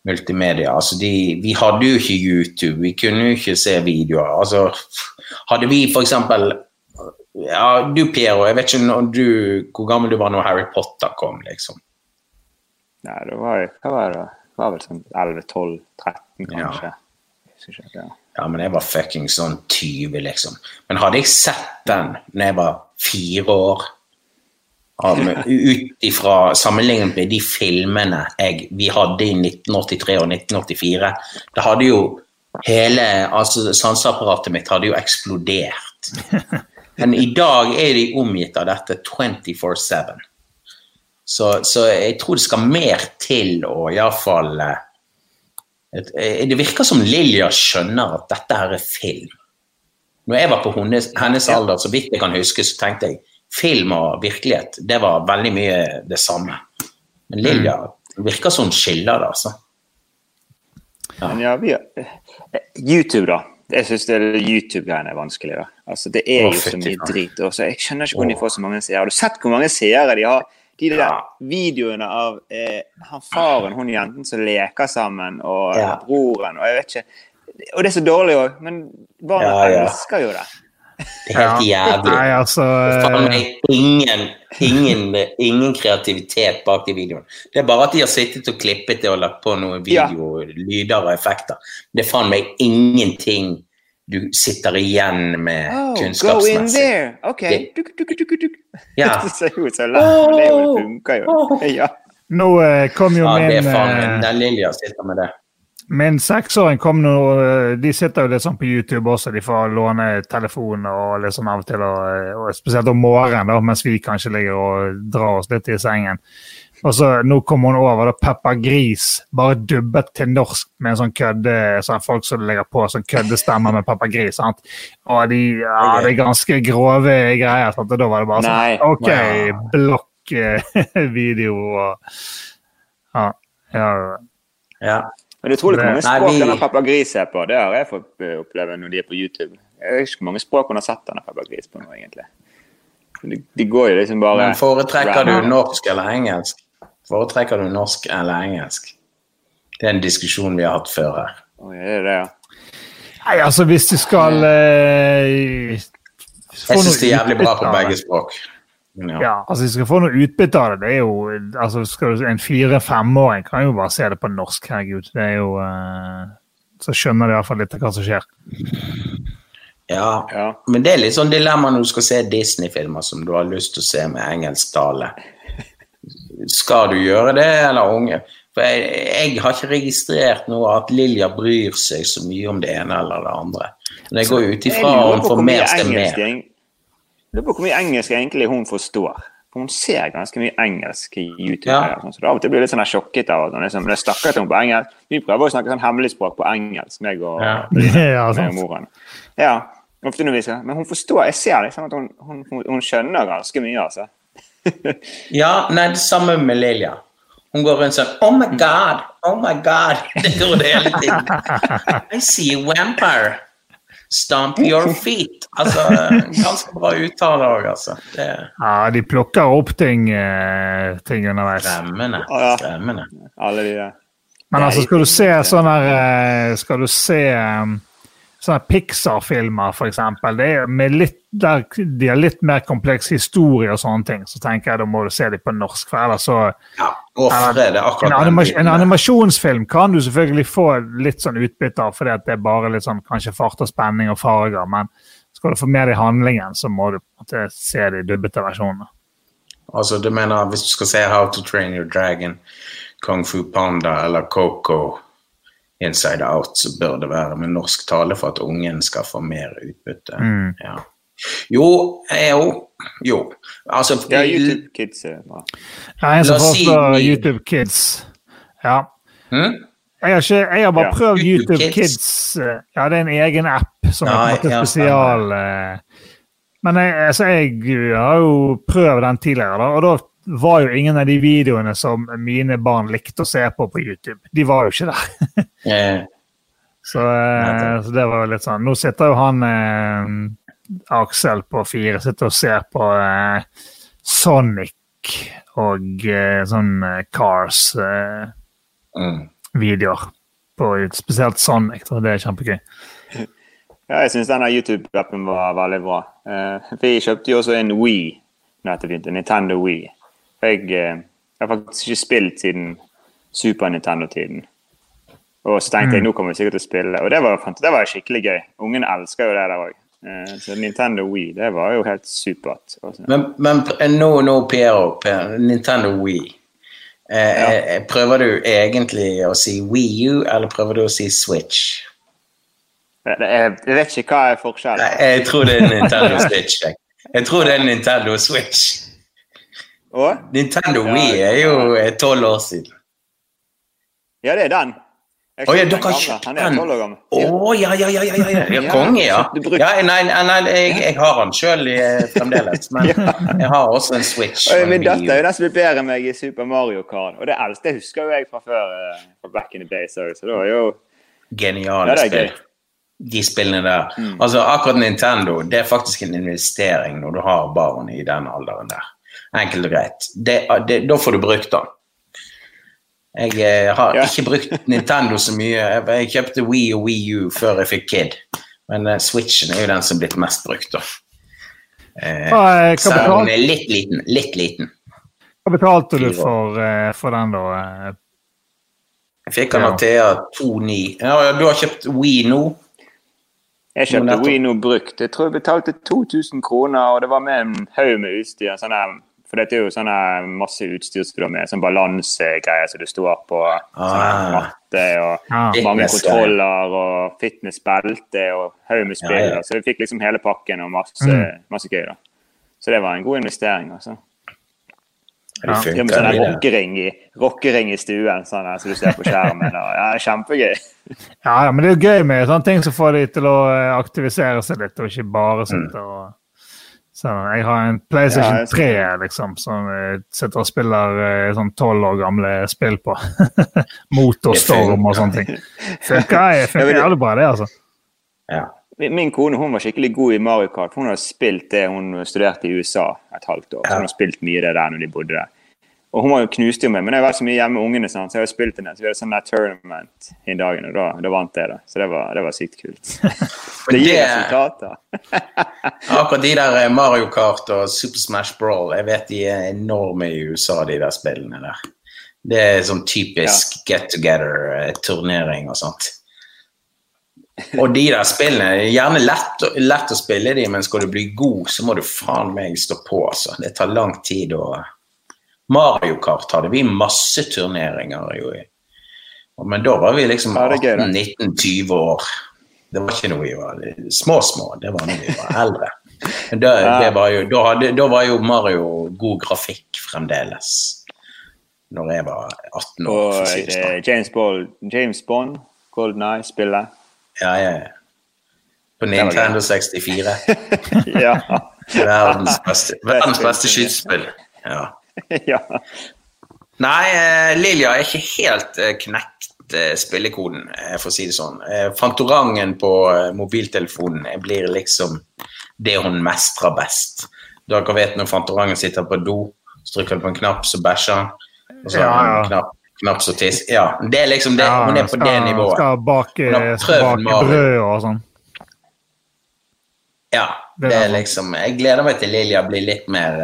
multimedia. Altså, de, vi hadde jo ikke YouTube, vi kunne jo ikke se videoer. Altså, hadde vi eksempel ja, Du, Piero, jeg vet ikke når du, hvor gammel du var når Harry Potter kom, liksom. Nei, det var Hva var det? Det var vel sånn 11-12-13, kanskje. Ja. ikke, ja. Ja, men jeg var fucking sånn 20, liksom. Men hadde jeg sett den når jeg var fire år, av- ut ifra sammenlignet med de filmene jeg, vi hadde i 1983 og 1984, Det hadde jo hele altså Sanseapparatet mitt hadde jo eksplodert. Men i dag er de omgitt av dette 24-7. Så, så jeg tror det skal mer til å iallfall Eh, Det virker som Lilja skjønner at dette her er film. Når jeg var på hennes, hennes alder, så vidt jeg kan huske, så tenkte jeg film og virkelighet, det var veldig mye det samme. Men Lilja virker som hun skiller det, altså. Men ja, vi eh, YouTube, da. Jeg syns YouTube-greiene er vanskelig. da. Altså, Det er jo så mye drit. Også. jeg skjønner ikke hvordan de får så mange seere. Har du sett hvor mange seere de har? De der Ja. videoene av eh, han faren hun jenten som leker sammen, og Ja. broren og jeg vet ikke. Og det er så dårlig òg, men barna Ja, elsker jo det. Det er helt jævlig. Nei, altså eh, ingen, ingen, ingen kreativitet bak de videoene. Det er bare at de har sittet og klippet det og lagt på noen Ja. og effekter. Det er faen meg ingenting du sitter igjen med Oh, go in kunnskapsmessig. there! OK. Det- Duk, duk, duk. Ja. Det ser jo det, er funker jo. Ja. Nå eh, kom jo Ja, min eh, Den Lilja sitter med det. Min seksåring kom nå eh, De sitter jo litt sånn på YouTube også. De får låne telefon og litt sånn av og til, og, og spesielt om morgenen, da, mens vi kanskje ligger og drar oss litt i sengen. Og så Nå kom hun over da Peppa Gris, bare dubbet til norsk med en sånn kødde sånn folk som legger på sånn køddestemmer med Peppa Gris. sant? Og de, ja, det er ganske grove greier. sant? Og da var det bare Nei. sånn OK, Wow. blokk eh, video og Ja. ja. Ja. Men det er utrolig hvor mange språk vi- denne Peppa Gris er på. Det har jeg fått eh, oppleve når de er på YouTube. Jeg vet ikke hvor mange språk hun har sett denne Peppa Gris på nå, egentlig. De, de går jo liksom bare Men foretrekker du norsk eller engelsk? Foretrekker du norsk eller engelsk? Det er en diskusjon vi har hatt før her. Er det det, ja? Nei, altså hvis du skal eh, Jeg syns det er jævlig bra på begge språk. Ja. Ja, altså hvis du skal få noe utbytte av det, det er jo altså skal du, En fire-femåring kan jo bare se det på norsk, herregud. Det er jo uh, Så skjønner de iallfall litt av hva som skjer. Ja. Ja. Men det er litt sånn dilemma når du skal se Disney-filmer som du har lyst til å se med engelsk tale. Skal du gjøre det, eller unge? For jeg, jeg har ikke registrert noe at Lilja bryr seg så mye om det ene eller det andre. Men jeg går ut ifra hun får mer jeg- jeg lurer på hvor mye engelsk egentlig hun forstår. For hun ser ganske mye engelsk i YouTube. Ja. sånn, Så av og til blir jeg litt sånn sjokket av at hun liksom, jeg snakker til hun på engelsk. Vi prøver å snakke sånn hemmeligspråk på engelsk, meg og, Ja. ja, og moren. Ja, ofte når vi skal, Men hun forstår, jeg ser liksom at hun, hun, hun, hun skjønner ganske mye, altså. Ja, nei, det samme med Lilja. Hun går rundt sånn Oh my God! Oh my God! Det går det hele tiden. I see a vampire. Stomp your feet. Altså, ganske bra uttale òg, altså. Det Ja, de plukker opp ting, eh, ting underveis. skremmende. Skremmende. Alle de der. Men altså, skal du se ikke. sånne her, eh, Skal du se um, sånne Pixar-filmer, er litt, der de har litt mer kompleks historie og sånne ting, så tenker jeg da må du se dem på norsk, for ellers så Ja, ofre det akkurat. En, akkurat anima en animasjonsfilm kan du selvfølgelig få litt sånn utbytte av, fordi det er bare litt sånn kanskje fart og spenning og farger, men skal du få mer i handlingen, så må du se de dubbete versjonene. Altså, du mener hvis du skal se How to Train Your Dragon, Kung Fu Panda eller Coco Inside Out, så bør det være med norsk tale for at ungen skal få mer utbytte. Mm. Ja. Jo, eh, jo, jo. Altså, Ja, YouTube Kids er bra. Ja, en som foreslår. YouTube Kids. Ja. Jeg har, ikke, jeg har bare Ja. prøvd YouTube YouTube Kids. Kids. eh, Ja, det er en egen app som er på en måte spesial. eh. Men jeg, altså, jeg har jo prøvd den tidligere, da, og da var jo ingen av de videoene som mine barn likte å se på på YouTube. De var jo ikke der. Eh, Så, eh, så det var jo litt sånn. Nå sitter jo han eh, Aksel på fire sitter og ser på eh, Sonic og eh, sånn eh, Cars-videoer. mm. på spesielt Sonic. Da. Det er kjempegøy. Ja, jeg syns denne YouTube-appen var veldig bra. Eh, vi kjøpte jo også en Wii nettopp, begynte. Nintendo Wii. Jeg, uh, jeg har faktisk ikke spilt siden Super Nintendo-tiden. Og så tenkte jeg nå kommer vi sikkert til å spille, og det var, det var skikkelig gøy. Ungene elsker jo det der òg. Så Nintendo Wii, det var jo helt supert. Altså. Men, men pr- nå, nå Piero, Nintendo Wii. Eh, Ja. eh, Prøver du egentlig å si Wii U, eller prøver du å si Switch? Jeg, jeg vet ikke hva er forskjellen. Nei, jeg tror det er Nintendo Switch. Jeg, jeg tror det er Nintendo Switch. Og? Nintendo Ja, Wii er jo eh, tolv år siden. Ja, det er den. Jeg oh, ja, dere har kjøpt den? 12. Å Ja. ja, ja, ja, ja, ja, ja. ja Ja, konge, ja. ja nei, nei, nei jeg, jeg har den sjøl fremdeles, men jeg har også en Switch. Og min datter er jo den som blir bedre enn meg i Super Mario Kart. Og det eldste husker jo jeg fra før. eh, fra back in the day, Så det var jo Geniale Ja, spill. De spillene der. Mm. Altså Akkurat Nintendo det er faktisk en investering når du har barn i den alderen der. Enkelt og greit. Det, det, da får du brukt den. Jeg eh, har Ja. ikke brukt Nintendo så mye. Jeg, kjøpte Wii og Wii U før jeg fikk kid. Men eh, Switchen er jo den som er blitt mest brukt. da. Eh, om den er litt liten. Litt liten. hva betalte du for, eh, for den, da? Jeg fikk den av Thea 2.9. Ja, du har kjøpt Wii nå? Jeg kjøpte. Wii nå brukt. Jeg tror jeg betalte 2000 kroner, og det var med en haug med utstyr. Sånne, for dette er jo sånne masse utstyr som du har med, sånn balansegreier som du står på, sånn Ah. matte og ah, mange kontroller og fitnessbelte og haug med spill. Ja, ja. Så vi fikk liksom hele pakken og masse, Mm. masse gøy. da. Så det var en god investering. altså. Ja. Det med funker. sånn rockering i, rockering i stuen, sånn som du ser på skjermen. Og, ja, kjempegøy. Ja, ja, men det er jo gøy med sånne ting som får de til å eh, aktivisere seg litt, og ikke bare Mm. sitte og så Jeg har en PlayStation Ja, 3 liksom, som jeg sitter og spiller eh, sånn tolv år gamle spill på. Motorstorm og sånne ting. Funker, det- jævlig bra, det, altså. Ja. Min min kone hun var skikkelig god i Mario Kart. Hun har spilt det hun studerte i USA et halvt år. så Hun har spilt mye det der når de bodde der. Og hun knuste jo meg, men jeg var så mye hjemme med ungene, sånn, så jeg har spilt del. Så vi hadde sånn der tournament i dag, og da, da vant jeg, da. Så det var, det var sykt kult. det gir resultater. Akkurat de der eh, Mario Kart og Super Smash Brawl, jeg vet de er enorme i USA, de der spillene der. Det er sånn typisk get together-turnering og sånt. Og de der spillene er gjerne lett, lett å spille de, men skal du bli god, så må du faen meg stå på, altså. Det tar lang tid å Mario Kart hadde vi masse turneringer jo i. Men da var vi liksom Ja, det er gøy, da. 18-19-20 år. Det var ikke noe vi var små små, det var når vi var eldre. Men da, det var jo, da, hadde, da var jo Mario god grafikk fremdeles. Når jeg var 18 år. Og for å si sånn. eh, James Bond, James Bond Golden Eye-spillet. Ja, ja, ja. På Nintendo 64. ja. Verdens beste, verdens beste skytespill. Ja. ja. Nei, eh, Lilja er ikke helt eh, knekt eh, spillekoden, for å si det sånn. Fantorangen på mobiltelefonen blir liksom det hun mestrer best. Dere vet når Fantorangen sitter på do, så trykker du på en knapp, så bæsjer han. Og så Ja, har han ja. en knapp, knapp så tiss. Ja, det er liksom det. Ja, Hun er på skal, det nivået. Skal bake, prøvd bake brød og sånn. Ja, Det er liksom Jeg gleder meg til Lilja blir litt mer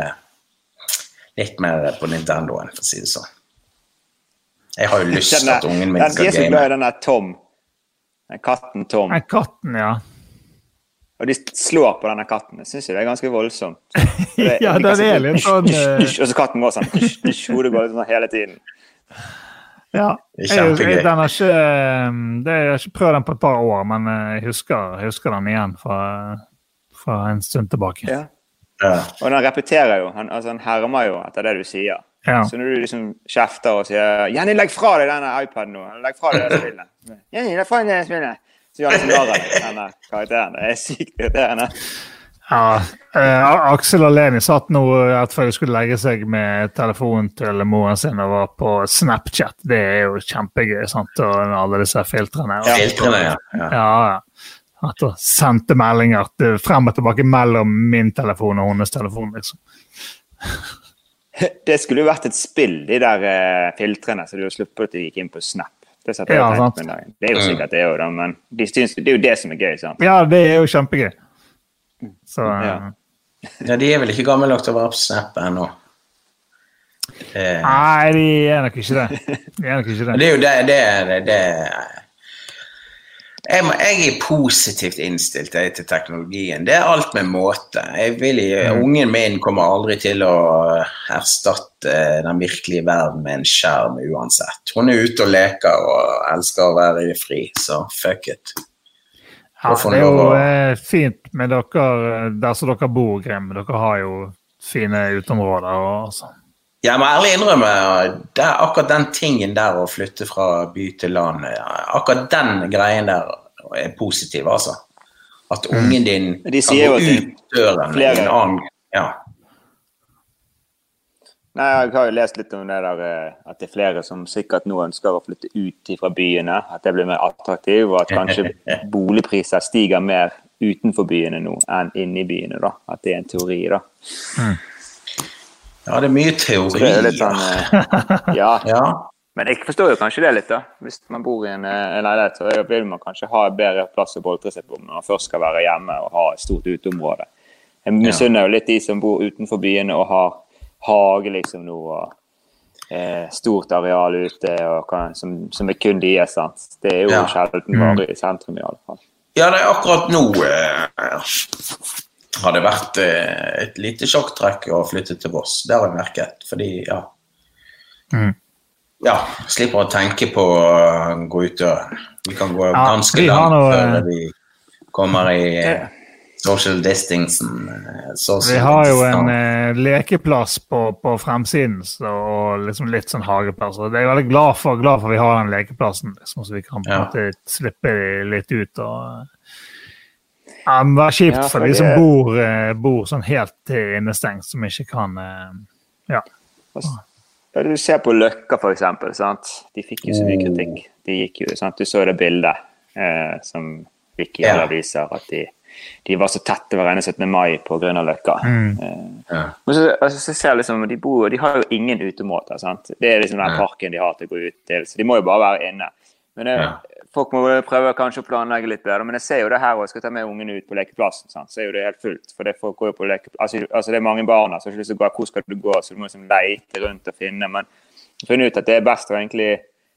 Litt mer på Nintendoen, for å si det sånn. Jeg har jo lyst til at ungen min skal den- de er så glad game. i den der Tom. Den katten Tom. Den katten, ja. Og de slår på denne katten. Jeg syns det er ganske voldsomt. Det Ja, like den er litt sånn, «Hysj, eh, hysj», Og så katten går sånn Hodet går sånn hele tiden. ja. Er Jeg, jeg, den har ikke, eh, det, jeg har ikke prøvd den på et par år, men eh, jeg husker, jeg husker den igjen fra, fra en stund tilbake. Ja. Ja. Og han repeterer jo. Han, altså, han hermer jo etter det du sier. Ja. Så når du liksom kjefter og sier 'Jenny, legg fra deg denne iPaden nå', legg fra deg det spillet. 'Jenny, legg fra deg det spillet'. Så gjør han sånn narr av denne karakteren. Det er sykt irriterende. Ja, eh, Aksel og Leni satt nå rett før de skulle legge seg med telefonen til moren sin og var på Snapchat. Det er jo kjempegøy, sant? Og alle disse filtrene. Ja. Filtrene, ja. ja. Ja, ja. At hun sendte meldinger til- frem og tilbake mellom min telefon og hennes telefon, liksom. Det skulle jo vært et spill, de der eh, filtrene, så du har sluppet at de gikk inn på Snap. Det, Ja, det er jo sikkert det òg, da, men de syns, det er jo det som er gøy. sant? Ja, det er jo kjempegøy. Så eh, Ja. ja, de er vel ikke gamle nok til å være på Snap ennå. Eh, Nei, de er nok ikke det. De er nok ikke det. det er jo det, det, det, det jeg, må, jeg er positivt innstilt jeg, til teknologien. Det er alt med måte. Jeg vil, i- Ungen min kommer aldri til å erstatte den virkelige verden med en skjerm uansett. Hun er ute og leker og elsker å være i det fri, så fuck it. Ja, det er jo eh, fint med dere der som dere bor, Grim. Dere har jo fine uteområder og sånn. Jeg må ærlig innrømme, det er akkurat den tingen der å flytte fra by til land, akkurat den greien der er positiv, altså. At ungen din De sier jo gå ut døren i flere- en annen Ja. Nei, Jeg har jo lest litt om det der eh, at det er flere som sikkert nå ønsker å flytte ut fra byene. At det blir mer attraktivt, og at kanskje boligpriser stiger mer utenfor byene nå enn inne i byene. da. At det er en teori, da. ja, det er mye teori. er litt sånn eh, Ja. Ja. Men jeg forstår jo kanskje det litt, da. Hvis man bor i en, eh, en leilighet, så vil man kanskje ha bedre plass å boltre seg på når man først skal være hjemme og ha et stort uteområde. Jeg misunner jo litt de som bor utenfor byene og har hage liksom nå, og eh, stort areal ute og kan, som, som er kun deres. sant? Det er jo Ja. sjelden bare i sentrum, i alle fall. ja, det er akkurat nå eh, har det vært eh, et lite sjokktrekk å flytte til Voss. Det har jeg merket, fordi ja. Mm. Ja, slipper å tenke på å gå ut døren. Vi kan gå Ja, ganske langt noe- før vi kommer i eh, social distancing. eh, social Vi har jo en eh, lekeplass på, på fremsiden så, og liksom litt sånn hageplass. og Jeg er veldig glad for, glad for vi har den lekeplassen, liksom, så vi kan på en Ja. måte slippe litt ut. og ja, men Det er kjipt Ja, for for de som bor, eh, bor sånn helt innestengt, som ikke kan eh, Ja. Ja, du ser på Løkka, for. Sant? De fikk jo så mye kritikk. De gikk jo, sant? Du så det bildet eh, som gikk i alle aviser, at de de var så tette hverandre 17. mai på Løkka. Mm. Eh, Ja. Men så, altså, så ser jeg liksom, de, bor, de har jo ingen utemåter. sant? Det er liksom den parken de har til å gå ut til, så de må jo bare være inne. Men det, Ja. Folk må prøve kanskje å planlegge litt bedre, men jeg ser jo det her òg. jeg skal ta med ungene ut på lekeplassen. sant? Så er jo det helt fullt. for det, folk går jo på leke, altså, altså det er mange barn så har ikke lyst til å gå, hvor skal du gå? Så du må liksom leite rundt og finne. Men jeg ut at det er best å egentlig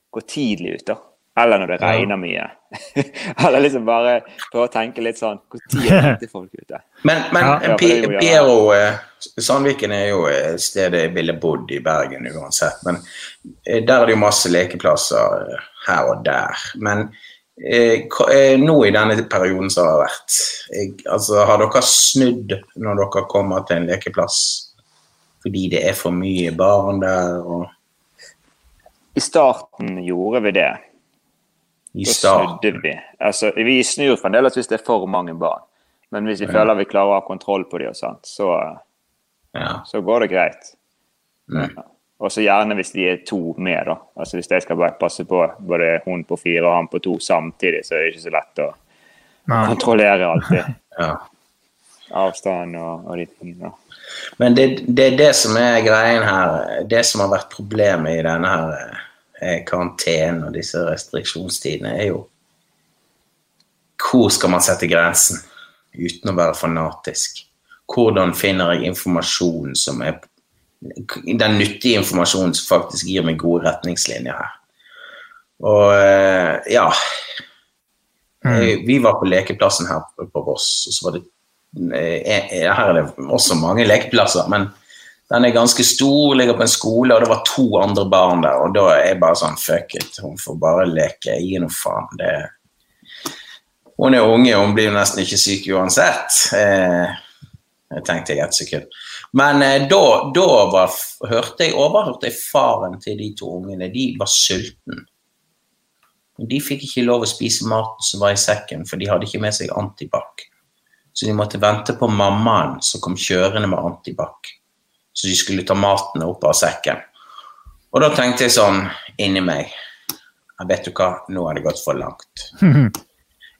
gå tidlig ut, da. Eller når det Ja. regner mye. Eller liksom bare prøve å tenke litt sånn Hvor tid er det folk ute? Men, men Ja. Er Piero eh, Sandviken er jo et sted jeg ville bodd i Bergen uansett. Men eh, der er det jo masse lekeplasser eh, her og der. Men eh, hva- eh, nå i denne perioden som har vært jeg, altså, Har dere snudd når dere kommer til en lekeplass fordi det er for mye barn der? og I starten gjorde vi det. I starten? snudde vi. Altså, vi snur fremdeles hvis det er for mange barn. Men hvis vi føler vi klarer å ha kontroll på dem, så, Ja. så går det greit. Mm. Og så gjerne hvis de er to med, da. Altså Hvis jeg skal bare passe på både hun på fire og han på to samtidig, så er det ikke så lett å Nei. kontrollere alltid. ja. Avstand og, og de tingene. Men det, det er det som er greien her. Det som har vært problemet i denne her eh, karantenen og disse restriksjonstidene, er jo hvor skal man sette grensen uten å være fanatisk? Hvordan finner jeg informasjon som er Den nyttige informasjonen som faktisk gir meg gode retningslinjer her. Og eh, ja Eh, Vi var på lekeplassen her på Voss, og så var det Her er det også mange lekeplasser, men den er ganske stor, ligger på en skole, og det var to andre barn der, og da er jeg bare sånn fuck it, hun får bare leke, gi noe faen. Det Hun er unge, hun blir nesten ikke syk uansett. Eh, tenkte jeg et sekund. Men eh, da, da var, hørte jeg, overhørte jeg faren til de to ungene. De var sultne. De fikk ikke lov å spise maten som var i sekken, for de hadde ikke med seg antibac. Så de måtte vente på mammaen som kom kjørende med antibac. Så de skulle ta maten opp av sekken. Og da tenkte jeg sånn inni meg jeg Vet du hva, nå har det gått for langt.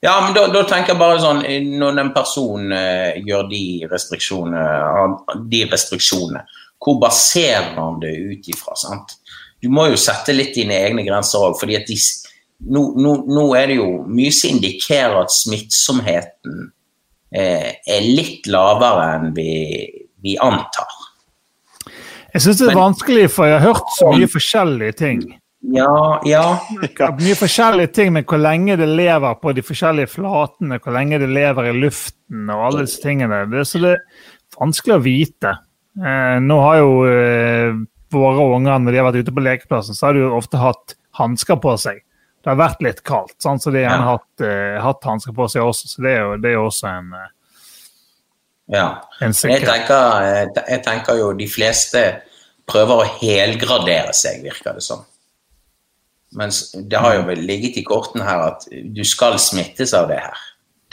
Ja, men da, da tenker jeg bare sånn Når en person uh, gjør de restriksjonene, de restriksjonene, hvor baserer han det ut ifra? sant? Du må jo sette litt dine egne grenser òg, fordi at de, nå, nå, nå er det jo mye som indikerer at smittsomheten eh, er litt lavere enn vi, vi antar. Jeg syns det er Men- vanskelig, for jeg har hørt så mye forskjellige ting. Ja, ja. Mye forskjellige ting men hvor lenge det lever på de forskjellige flatene, hvor lenge det lever i luften og alle disse tingene. Det, så det er vanskelig å vite. Eh, nå har jo eh, våre unger, når de har vært ute på lekeplassen, så har de jo ofte hatt hansker på seg. Det har vært litt kaldt, sant? så de har Ja. hatt, eh, hatt hansker på seg også. Så det er jo, det er jo også en, eh, ja. jeg tenker, eh, jeg tenker jo de fleste prøver å helgradere seg, virker det som. Mens det har jo vel ligget i kortene her at du skal smittes av det her.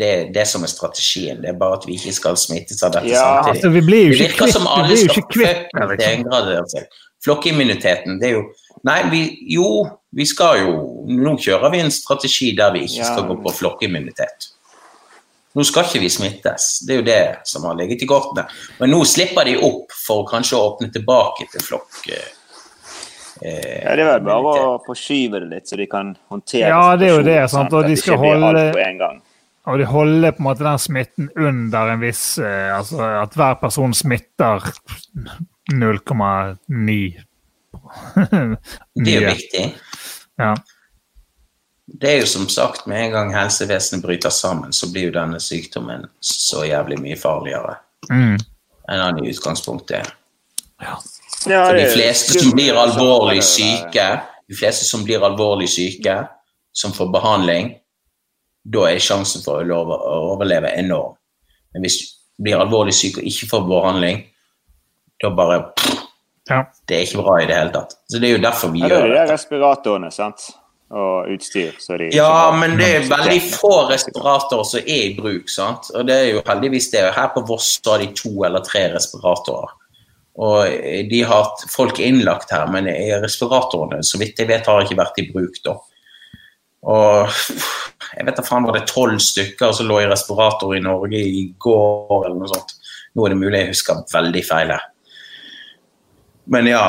Det er det som er strategien. Det er bare at vi ikke skal smittes av dette Ja, samtidig. Altså, vi blir jo Det ikke virker kvitt, som vi alle blir jo skal ikke kvitt det. Helgradere seg. Flokkimmuniteten, det er jo Nei, vi, jo, vi skal jo Nå kjører vi en strategi der vi ikke Ja. skal gå på flokkimmunitet. Nå skal ikke vi smittes. Det er jo det som har ligget i kortene. Men nå slipper de opp for kanskje å åpne tilbake til flokk. eh, eh, Ja, det er vel bare å forskyve det litt, så de kan håndtere Ja, det er jo det, sant, og de skal holde- på en gang. Og de holder på en måte den smitten under en viss eh, Altså at hver person smitter 0,9 Det er jo viktig. Ja. Det er jo som sagt, med en gang helsevesenet bryter sammen, så blir jo denne sykdommen så jævlig mye farligere Mm. enn han i utgangspunktet er. Ja, For de fleste som blir alvorlig det syke, de fleste som blir alvorlig syke, som får behandling, da er sjansen for å love- å overleve enorm. Men hvis du blir alvorlig syk og ikke får behandling, da bare ja. Det er ikke bra i det hele tatt. Så det er jo derfor vi Ja, det gjør er det. er respiratorene, sant? Og utstyr. Ja, men det er veldig få respiratorer som er i bruk, sant. Og det er jo heldigvis det. Her på Voss har de to eller tre respiratorer. Og de har hatt folk innlagt her, men respiratorene, så vidt jeg vet, har ikke vært i bruk da. Og jeg vet da faen var det tolv stykker som lå i respirator i Norge i går, eller noe sånt. Nå er det mulig jeg husker veldig feil her. Men ja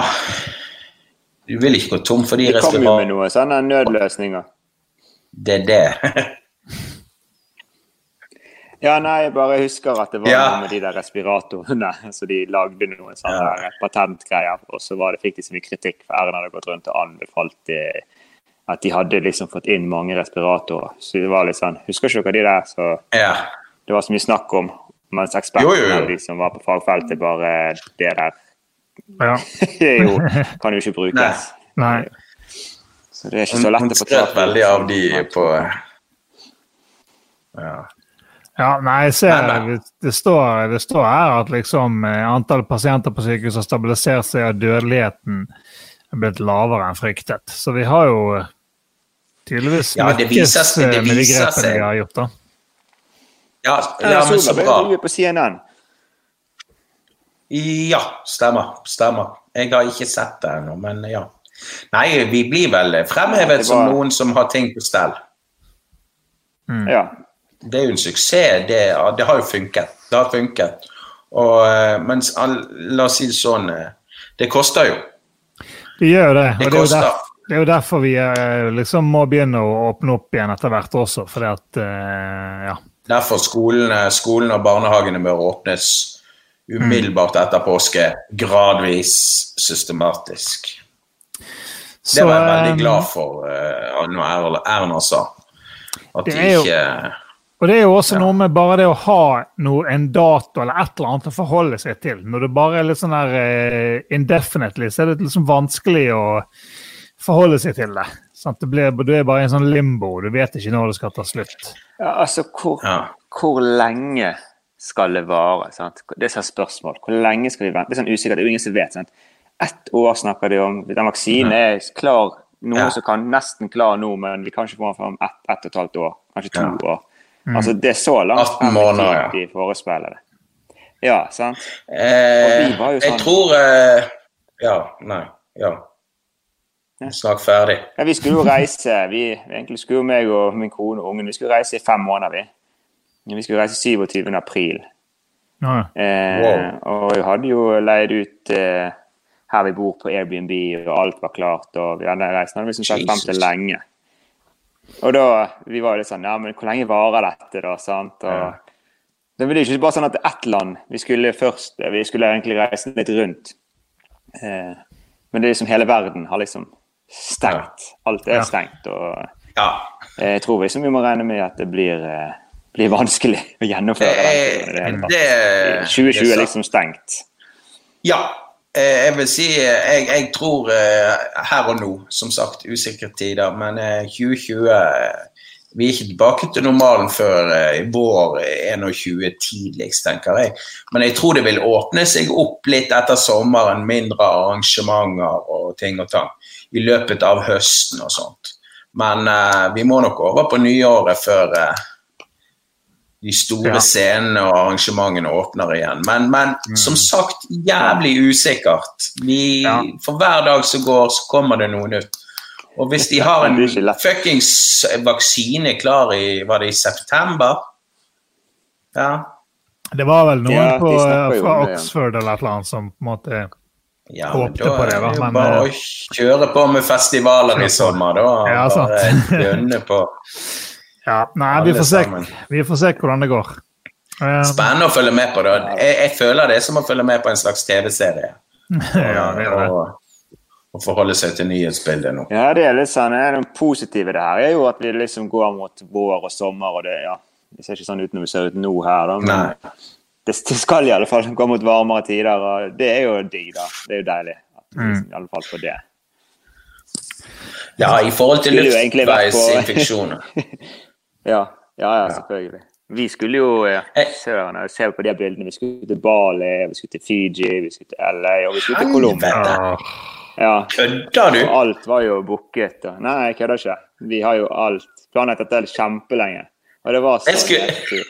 Du vil ikke gå tom for de restauranter... Det kommer jo med noen sånne nødløsninger. Det er det. Ja, nei, jeg bare husker at det var Ja. noe med de der respiratorene. Så de lagde noen sånne Ja. patentgreier, og så var det, fikk de så mye kritikk for Erna hadde gått rundt og anbefalt de, at de hadde liksom fått inn mange respiratorer. Så det var litt sånn Husker ikke dere de der? Så Ja. det var så mye snakk om, mens ekspertene jo, de som var på fagfeltet, bare Det der Ja. er jo, kan jo ikke brukes. Nei. Så det er ikke så lett å få tak veldig av de på ja. Ja, nei, jeg ser Nei, nei. det, det, står, det står her at liksom eh, antall pasienter på sykehus har stabilisert seg, og dødeligheten er blitt lavere enn fryktet. Så vi har jo eh, tydeligvis Ja, det viser det viser med de grepene vi har gjort. da. Ja, Ja, ja, men så bra. på CNN. Ja, stemmer. Stemmer. Jeg har ikke sett det ennå, men ja. Nei, vi blir vel fremhevet var... som noen som har ting på stell. Ja. Det er jo en suksess. Det, det har jo funket. Det har funket. Og, men la oss si det sånn eh, Det koster jo. Det gjør det. Det og det er jo, derfor, det er jo derfor vi eh, liksom må begynne å åpne opp igjen etter hvert også. fordi at, eh, ja. Derfor skolene, skolene og barnehagene bør åpnes umiddelbart etter påske. Gradvis, systematisk. Det var jeg eh, veldig glad for uh, når Erna- Erna sa. At Det de er jo- ikke Og det er jo også Ja. noe med bare det å ha noe, en dato eller et eller annet å forholde seg til. Når det bare er litt sånn der uh, indefinitely, så er det liksom vanskelig å forholde seg til det. Sant? Det blir, du er bare i en sånn limbo. Du vet ikke når det skal ta slutt. Ja, altså, hvor, Ja. hvor lenge skal det vare? Sant? Det er sånn spørsmål. Hvor lenge skal vi vente? Det er sånn usikkert, det er jo ingen som vet. Sant? Ett år snakker de om. Den vaksinen er klar, noe Ja. som kan nesten klar nå, men vi kan ikke få den fram ett ett og et halvt år. Kanskje to Ja. år. Altså, det er så langt 18 frem tid de forespeiler det. Ja, sant? Eh, jo jeg sånn- tror eh, Ja, nei. Ja. Snakk ferdig. Ja, vi skulle jo reise. Vi, egentlig skulle meg og min kone og ungen vi skulle reise i fem måneder. Vi Vi skulle reise 27. april. Ja. Eh, Wow. Og vi hadde jo leid ut eh, her vi bor på Airbnb, og alt var klart. og vi hadde reist hadde vi liksom sett frem til lenge. Og da, vi var jo litt sånn Ja, men hvor lenge varer dette, da? sant? Og, Ja. Det var ikke bare sånn at ett land Vi skulle først Vi skulle egentlig reise litt rundt. Eh, men det er liksom hele verden har liksom stengt. Alt er Ja. stengt. og Ja. eh, jeg tror liksom vi må regne med at det blir, eh, blir vanskelig å gjennomføre Eh, den. det det- 2020 det er liksom stengt. Ja. Eh, jeg vil si eh, jeg, jeg tror eh, her og nå, som sagt, usikre tider, men eh, 2020 eh, Vi er ikke tilbake til normalen før i vår eh, 21 tidligst, tenker jeg. Men jeg tror det vil åpne seg opp litt etter sommeren. Mindre arrangementer og ting og tang. I løpet av høsten og sånt. Men vi må nok over på nyåret før eh, de store Ja. scenene og arrangementene åpner igjen. Men, men som sagt, jævlig usikkert. Vi, Ja. For hver dag som går, så kommer det noe nytt. Og hvis de har en fuckings vaksine klar i Var det i september? Ja. Det var vel noen Ja, på, fra det, ja. Oxford eller et eller annet som på en måte ja Håpte men da på det, er det jo men, bare eh, å kjøre på med festivaler i sommer, da. Ja. Bare gønne på. Ja, nei, vi får, se, vi får se hvordan det går. Eh, Spennende å følge med på det. Jeg, jeg føler det er som å følge med på en slags TV-serie. ja, det det. Og forholde seg til nyhetsbildet nå. Ja, det er litt sånn, det er det positive det her er jo at vi liksom går mot vår og sommer, og det, ja, det ser ikke sånn ut når vi ser ut nå her, da, men Nei. det, det skal i alle fall gå mot varmere tider, og det er jo digg, da. Det er jo deilig. At vi Mm. liksom, i alle fall får det. Ja, i forhold til luftveisinfeksjoner. Ja, ja, ja selvfølgelig. Vi skulle jo Eh. Søren, jeg ser på de bildene. Vi skulle til Bali, vi skulle til Fiji, vi skulle til LA, og vi skulle til Colombia. Ja, Ja, Kødder du? og alt var jo booket. og- Nei, jeg kødder ikke. Vi har jo alt planlagt dette kjempelenge. Og det var så Jeg skulle-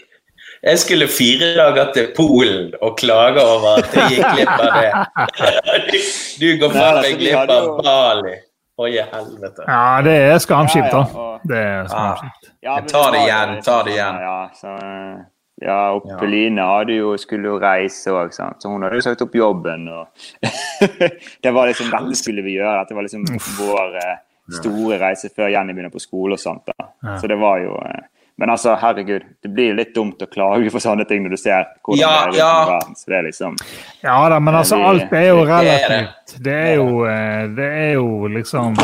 Jeg skulle fire dager til Polen og klage over at jeg gikk glipp av det. Du, du går faen altså, meg glipp av jo- Oi, helvete. Ja, det er skamskipt, Ja, ja, da. og- Det er skamskipt. Ja, Men men ta det igjen, ta det igjen. Ja, så, eh, ja og Peline hadde jo, skulle jo reise òg, så hun hadde jo sagt opp jobben. og Det var liksom dette skulle vi gjøre. Dette var liksom vår eh, store reise før Jenny begynner på skole og sånt. da. Ja. Så det var jo eh, Men altså, herregud, det blir jo litt dumt å klage for sånne ting når du ser hvordan Ja, det er ja. verden. Så det er liksom Ja da, men altså, Det- alt er jo det det. relativt. Det er jo, eh, det er jo liksom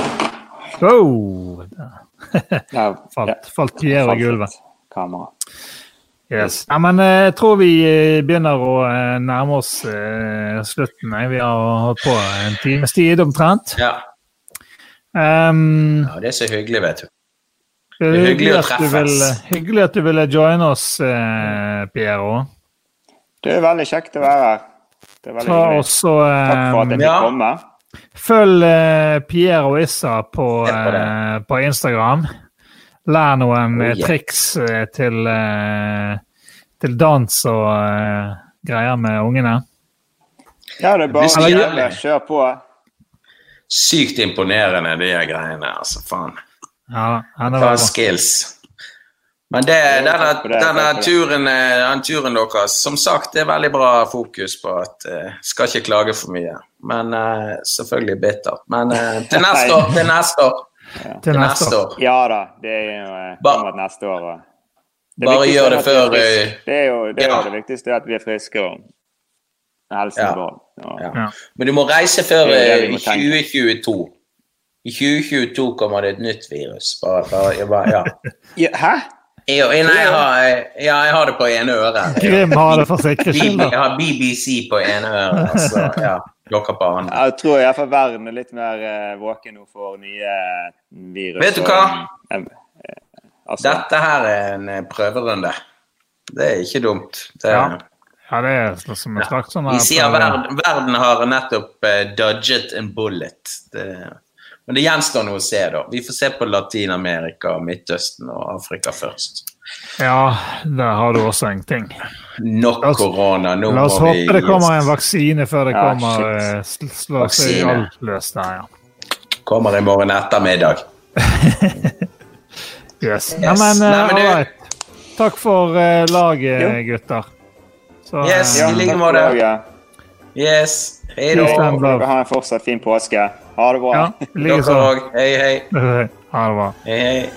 oh, ja, falt, falt Pierre i gulvet. Kamera. Yes. Ja, men eh, jeg tror vi eh, begynner å nærme oss slutten. Vi har holdt på en times tid omtrent. Ja. Um, ja, det er så hyggelig, vet du. Det er hyggelig å treffes. hyggelig at du ville joine oss, eh, Piero. Det er veldig kjekt å være her. Er Ta også, eh, Takk for at jeg fikk Ja. komme. Følg eh, Piero Issa på, eh, på Instagram. Lær noen Oh, eh, yeah. triks eh, til, eh, til dans og eh, greier med ungene. Ja, det er bare å kjøre på. Sykt imponerende, de greiene. altså, faen. Ja, bra. skills. Men det, denne, denne turen, denne, turen deres Som sagt, det er veldig bra fokus på at uh, Skal ikke klage for mye. Men uh, selvfølgelig bittert. Men uh, til neste år. Til neste år. Til neste år. år. Ja da, det er jo eh, Ba- kommer neste år. og det Bare gjør det er før, eh, Det er jo det, er ja. jo det viktigste, er at vi er friske og helsen Ja. Og- Ja. Ja. Men du må reise før Det det eh, må i tenke. 2022. I 2022 kommer det et nytt virus. Bare, bare, jeg bare, ja. Ja, hæ? Jeg, nei, jeg, har, ja, jeg har det på ene øret. Grim har det for sikkerhets skyld. Jeg har BBC på ene øret, så ja, dere på andre. Jeg tror jeg får verden er litt mer eh, våken nå for nye eh, virus. Vet du hva? eh, altså, Dette her er en prøverunde. Det er ikke dumt. Det, Ja. Ja, det er som en slags sånn Vi sier verden, verden har nettopp uh, dodget en bullet. Det, men det gjenstår noe å se, da. Vi får se på Latin-Amerika, Midtøsten og Afrika først. Ja, der har du også en ting. Nok korona. Nå korona. vi La oss må vi håpe det kommer en vaksine før det Ja, kommer eh, slår seg alt løs der, ja. Kommer i morgen ettermiddag. Yes. Men, Nei, eh, men du- right. Takk for uh, laget, Jo. gutter. Så, Yes. I like måte. Yes. Hei Peace da. and Og love. dere har en fortsatt fin påske. Ha det bra. ja, Dere òg. Hei, hei. Ha det bra. Hei, hei.